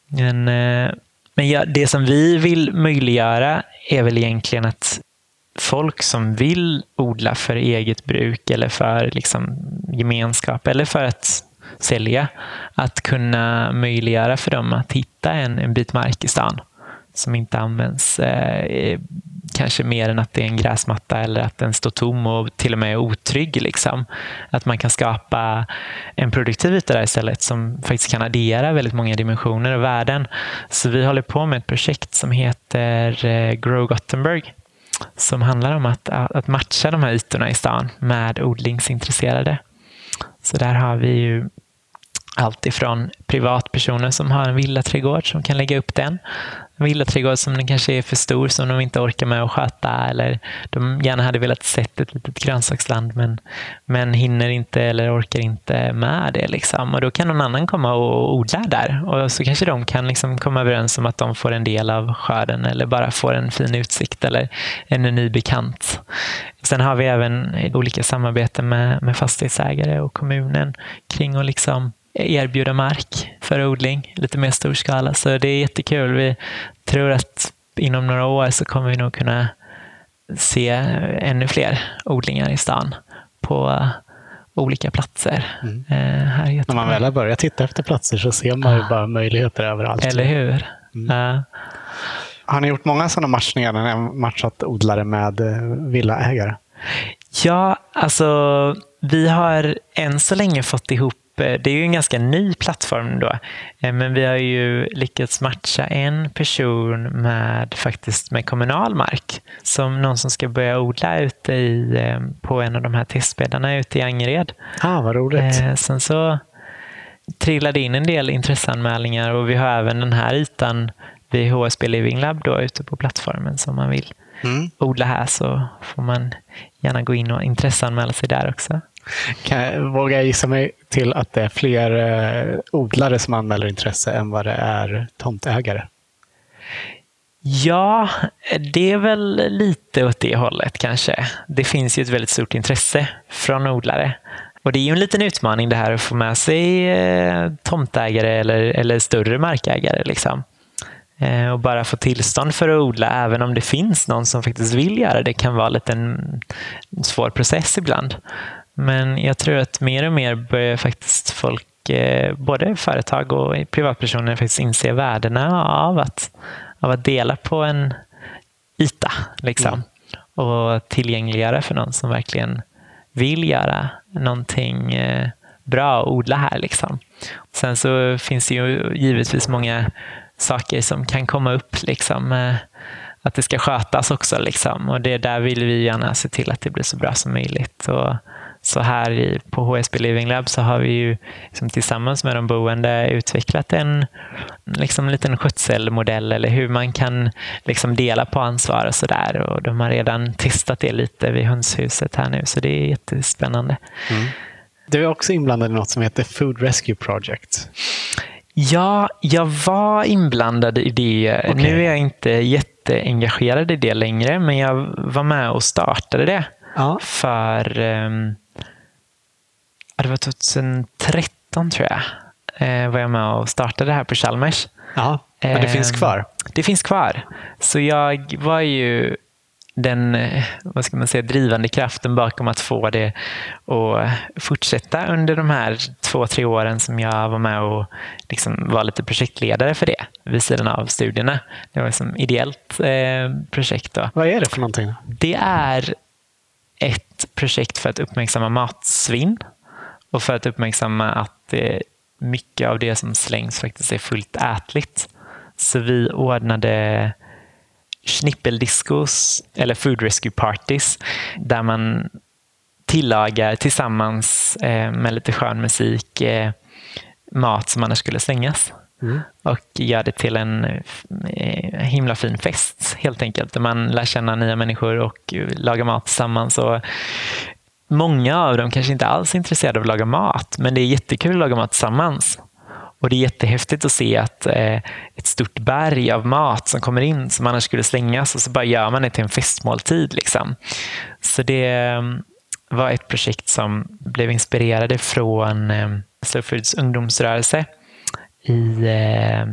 B: Men, eh, men ja, det som vi vill möjliggöra är väl egentligen att folk som vill odla för eget bruk eller för liksom gemenskap eller för att sälja, att kunna möjliggöra för dem att hitta en, en bit mark i stan som inte används eh, kanske mer än att det är en gräsmatta eller att den står tom och till och med är otrygg. Liksom. Att man kan skapa en produktiv yta där istället som faktiskt kan addera väldigt många dimensioner och värden. Så vi håller på med ett projekt som heter eh, Grow Gothenburg som handlar om att, att matcha de här ytorna i stan med odlingsintresserade. Så där har vi ju allt ifrån privatpersoner som har en villaträdgård som kan lägga upp den. En villaträdgård som den kanske är för stor som de inte orkar med att sköta eller de gärna hade velat sett ett litet grönsaksland men, men hinner inte eller orkar inte med det. Liksom. Och då kan någon annan komma och odla där och så kanske de kan liksom komma överens om att de får en del av skörden eller bara får en fin utsikt eller en ny bekant. Sen har vi även olika samarbeten med, med fastighetsägare och kommunen kring att liksom erbjuda mark för odling, lite mer stor skala. Så det är jättekul. Vi tror att inom några år så kommer vi nog kunna se ännu fler odlingar i stan på olika platser. Mm.
A: Eh, här När man väl har börjat titta efter platser så ser man ju ah. bara möjligheter överallt.
B: Eller hur? Mm. Uh.
A: Har ni gjort många sådana matchningar när ni har matchat odlare med eh, villaägare?
B: Ja, alltså vi har än så länge fått ihop det är ju en ganska ny plattform då, eh, men vi har ju lyckats matcha en person med faktiskt med kommunal mark. Som någon som ska börja odla ute i, eh, på en av de här testbäddarna ute i Angered.
A: Ah, vad roligt.
B: Sen så trillade in en del intresseanmälningar och vi har även den här ytan vid HSB Living Lab då, ute på plattformen som man vill mm. odla här så får man gärna gå in och intresseanmäla sig där också.
A: Kan jag gissa mig till att det är fler eh, odlare som anmäler intresse än vad det är tomtägare?
B: Ja, det är väl lite åt det hållet kanske. Det finns ju ett väldigt stort intresse från odlare. Och Det är ju en liten utmaning det här att få med sig eh, tomtägare eller, eller större markägare. Liksom. Eh, och bara få tillstånd för att odla, även om det finns någon som faktiskt vill göra det, kan vara lite en svår process ibland. Men jag tror att mer och mer börjar faktiskt folk, eh, både företag och privatpersoner, faktiskt inse värdena av att, av att dela på en yta. Liksom. Mm. Och tillgängliggöra för någon som verkligen vill göra någonting eh, bra och odla här. Liksom. Sen så finns det ju givetvis många saker som kan komma upp. Liksom, eh, att det ska skötas också. Liksom. Och det där vill vi gärna se till att det blir så bra som möjligt. Och så här i, på HSB Living Lab så har vi ju liksom tillsammans med de boende utvecklat en liksom, liten skötselmodell eller hur man kan liksom, dela på ansvar och sådär. Och de har redan testat det lite vid hönshuset här nu så det är jättespännande. Mm.
A: Du är också inblandad i något som heter Food Rescue Project.
B: Ja, jag var inblandad i det. Okay. Nu är jag inte jätteengagerad i det längre, men jag var med och startade det. Ja. För um, det var 2013 tror jag, eh, var jag med och startade det här på Chalmers.
A: Ja, men det finns ehm, kvar?
B: Det finns kvar. Så jag var ju den eh, vad ska man säga, drivande kraften bakom att få det att fortsätta under de här två, tre åren som jag var med och liksom var lite projektledare för det vid sidan av studierna. Det var ett ideellt eh, projekt. Då.
A: Vad är det för någonting?
B: Det är ett projekt för att uppmärksamma matsvinn och för att uppmärksamma att mycket av det som slängs faktiskt är fullt ätligt. Så vi ordnade schnippeldiskos eller food rescue parties där man tillagar tillsammans eh, med lite skön musik eh, mat som annars skulle slängas. Mm. Och gör det till en eh, himla fin fest helt enkelt. Där man lär känna nya människor och lagar mat tillsammans. Och Många av dem kanske inte alls är intresserade av att laga mat, men det är jättekul att laga mat tillsammans. Och Det är jättehäftigt att se att eh, ett stort berg av mat som kommer in som annars skulle slängas och så bara gör man det till en festmåltid. Liksom. Så det ehm, var ett projekt som blev inspirerade från eh, Slow Foods ungdomsrörelse. I eh,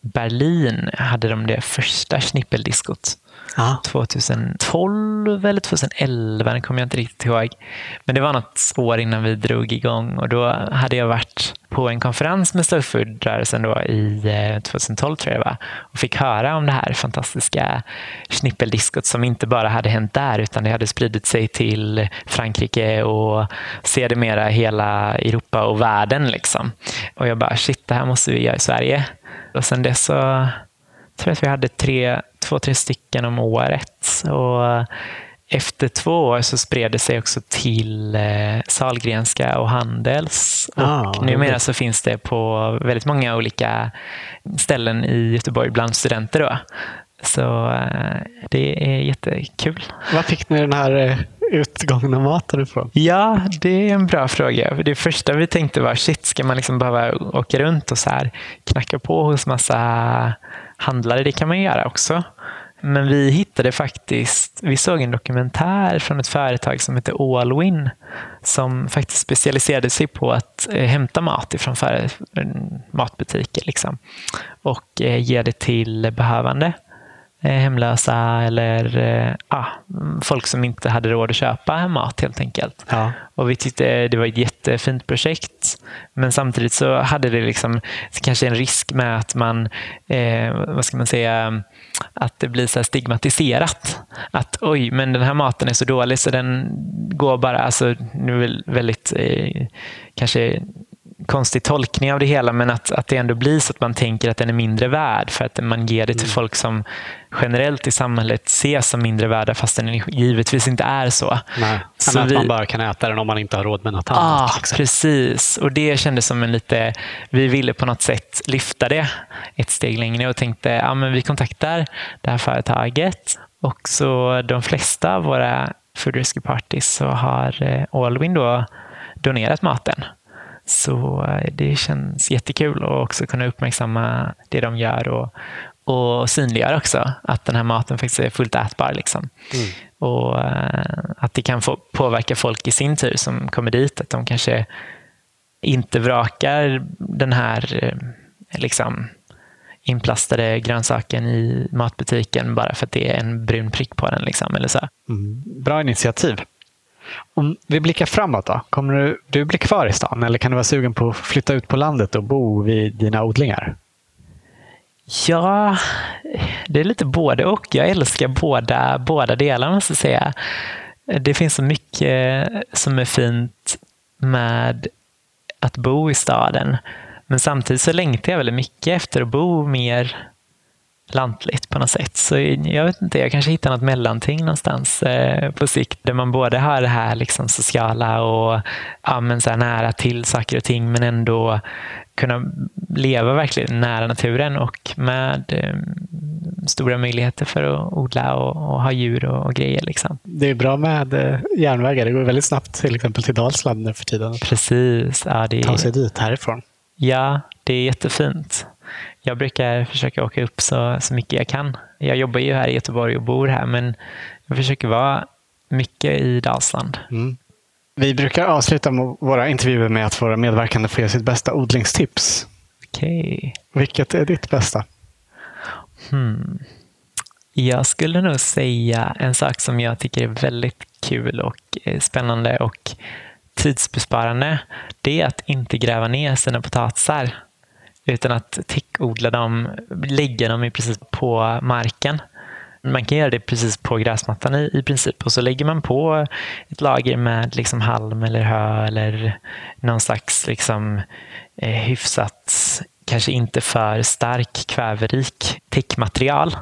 B: Berlin hade de det första schnippeldiskot. Ja. 2012 eller 2011, det kommer jag inte riktigt ihåg. Men det var något år innan vi drog igång och då hade jag varit på en konferens med Slow Food-rörelsen då i eh, 2012 tror jag det var och fick höra om det här fantastiska snippeldiskot som inte bara hade hänt där utan det hade spridit sig till Frankrike och sedermera hela Europa och världen. Liksom. Och jag bara, shit, det här måste vi göra i Sverige. Och sen dess så tror jag att vi hade tre två, tre stycken om året. Och efter två år så spred det sig också till eh, Salgrenska och Handels.
A: Ah,
B: och numera så finns det på väldigt många olika ställen i Göteborg bland studenter. Då. Så eh, det är jättekul.
A: Var fick ni den här eh, utgångna maten ifrån?
B: Ja, det är en bra fråga. Det första vi tänkte var, shit, ska man liksom behöva åka runt och så här knacka på hos massa handlare? Det kan man göra också. Men vi hittade faktiskt, vi såg en dokumentär från ett företag som heter Allwin som faktiskt specialiserade sig på att eh, hämta mat ifrån matbutiker liksom, och eh, ge det till behövande. Eh, hemlösa eller ah, folk som inte hade råd att köpa mat helt enkelt.
A: Ja.
B: Och Vi tyckte det var ett jättefint projekt men samtidigt så hade det liksom kanske en risk med att man, eh, vad ska man säga, att det blir så stigmatiserat. Att oj, men den här maten är så dålig så den går bara, alltså nu är väldigt eh, kanske konstig tolkning av det hela, men att, att det ändå blir så att man tänker att den är mindre värd för att man ger det till mm. folk som generellt i samhället ses som mindre värda fast den givetvis inte är så.
A: Nej, så att vi... man bara kan äta den om man inte har råd med något annat.
B: Ah, liksom. Precis, och det kändes som en lite... Vi ville på något sätt lyfta det ett steg längre och tänkte ja, men vi kontaktar det här företaget och så de flesta av våra Food Rescue Parties så har eh, Allwin då donerat maten. Så eh, det känns jättekul att också kunna uppmärksamma det de gör och, och synliggöra också att den här maten faktiskt är fullt ätbar. Liksom. Mm. Och uh, att det kan få påverka folk i sin tur som kommer dit. Att de kanske inte vrakar den här uh, liksom, inplastade grönsaken i matbutiken bara för att det är en brun prick på den. Liksom, eller så.
A: Mm. Bra initiativ. Om vi blickar framåt då, kommer du, du bli kvar i stan eller kan du vara sugen på att flytta ut på landet och bo vid dina odlingar?
B: Ja, det är lite både och. Jag älskar båda, båda delarna måste jag säga. Det finns så mycket eh, som är fint med att bo i staden. Men samtidigt så längtar jag väldigt mycket efter att bo mer lantligt på något sätt. Så jag vet inte, jag kanske hittar något mellanting någonstans eh, på sikt där man både har det här liksom sociala och ja, men så nära till saker och ting men ändå kunna leva verkligen nära naturen och med eh, stora möjligheter för att odla och, och ha djur och, och, grejer. Liksom.
A: Det är bra med eh, järnvägar. Det går väldigt snabbt till exempel till Dalsland nu för tiden.
B: Precis. Ja, det är...
A: Ta sig dit härifrån.
B: Ja, det är jättefint. Jag brukar försöka åka upp så, så mycket jag kan. Jag jobbar ju här i Göteborg och bor här, men jag försöker vara mycket i Dalsland. Mm.
A: Vi brukar avsluta våra intervjuer med att våra medverkande får ge sitt bästa odlingstips.
B: Okej.
A: Vilket är ditt bästa?
B: Hmm. Jag skulle nog säga en sak som jag tycker är väldigt kul och eh, spännande och tidsbesparande. Det är att inte gräva ner sina potatisar utan att täckodla dem, lägga dem i princip på marken. Man kan göra det precis på gräsmattan i, i princip och så lägger man på ett lager med liksom halm eller hö eller någon slags liksom, eh, hyfsat, kanske inte för stark kväverik täckmaterial.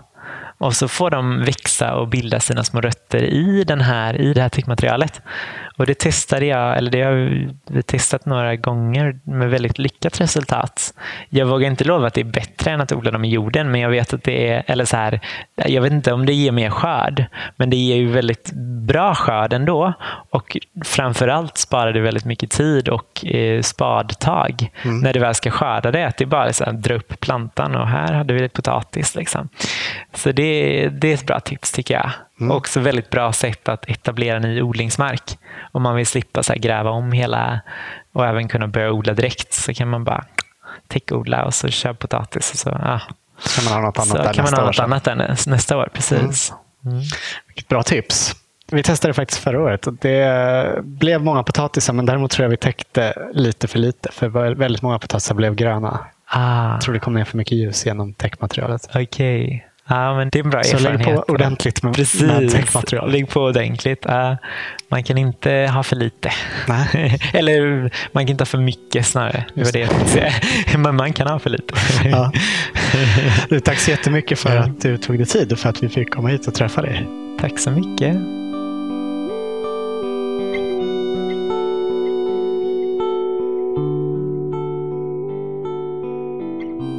B: Och så får de växa och bilda sina små rötter i, den här, i det här täckmaterialet. Och det testade jag, eller det har vi testat några gånger med väldigt lyckat resultat. Jag vågar inte lova att det är bättre än att odla dem i jorden, men jag vet att det är, eller så här, jag vet inte om det ger mer skörd, men det ger ju väldigt bra skörd ändå. Och framförallt sparar det väldigt mycket tid och eh, spadtag mm. när du väl ska skörda det. Att det är bara att dra upp plantan och här hade vi lite potatis. Liksom. Så det, det är ett bra tips tycker jag. Mm. Också väldigt bra sätt att etablera ny odlingsmark. Om man vill slippa så gräva om hela och även kunna börja odla direkt så kan man bara täckodla och så köra potatis. Och så, ja.
A: så kan man ha något annat,
B: så kan man ha något annat än nästa år. Precis. Mm.
A: Mm. Vilket bra tips. Vi testade faktiskt förra året och det blev många potatisar men däremot tror jag vi täckte lite för lite för väldigt många potatisar blev gröna. Ah. Jag tror det kom ner för mycket ljus genom täckmaterialet.
B: Okej. Okay. Ja, men det är en bra erfarenhet.
A: Så lägg på ordentligt med,
B: Precis.
A: med textmaterial.
B: Lägg på ordentligt. Uh, man kan inte ha för lite. Eller man kan inte ha för mycket snarare. Det var det jag. Men man kan ha för lite.
A: ja. du, tack så jättemycket för att du tog dig tid och för att vi fick komma hit och träffa dig.
B: Tack så mycket.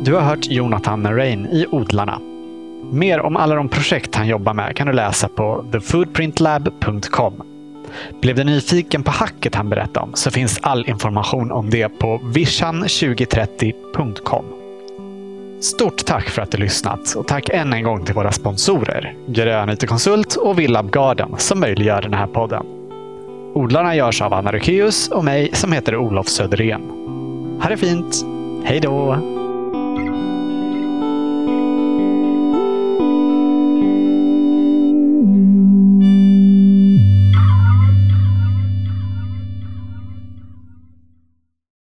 A: Du har hört Jonathan Rain i Odlarna Mer om alla de projekt han jobbar med kan du läsa på thefoodprintlab.com. Blev du nyfiken på hacket han berättade om så finns all information om det på vision2030.com. Stort tack för att du lyssnat och tack än en gång till våra sponsorer Grön IT-konsult och Villab Garden som möjliggör den här podden. Odlarna görs av Anna Rukeus och mig som heter Olof Söderén. Ha det fint! Hej då!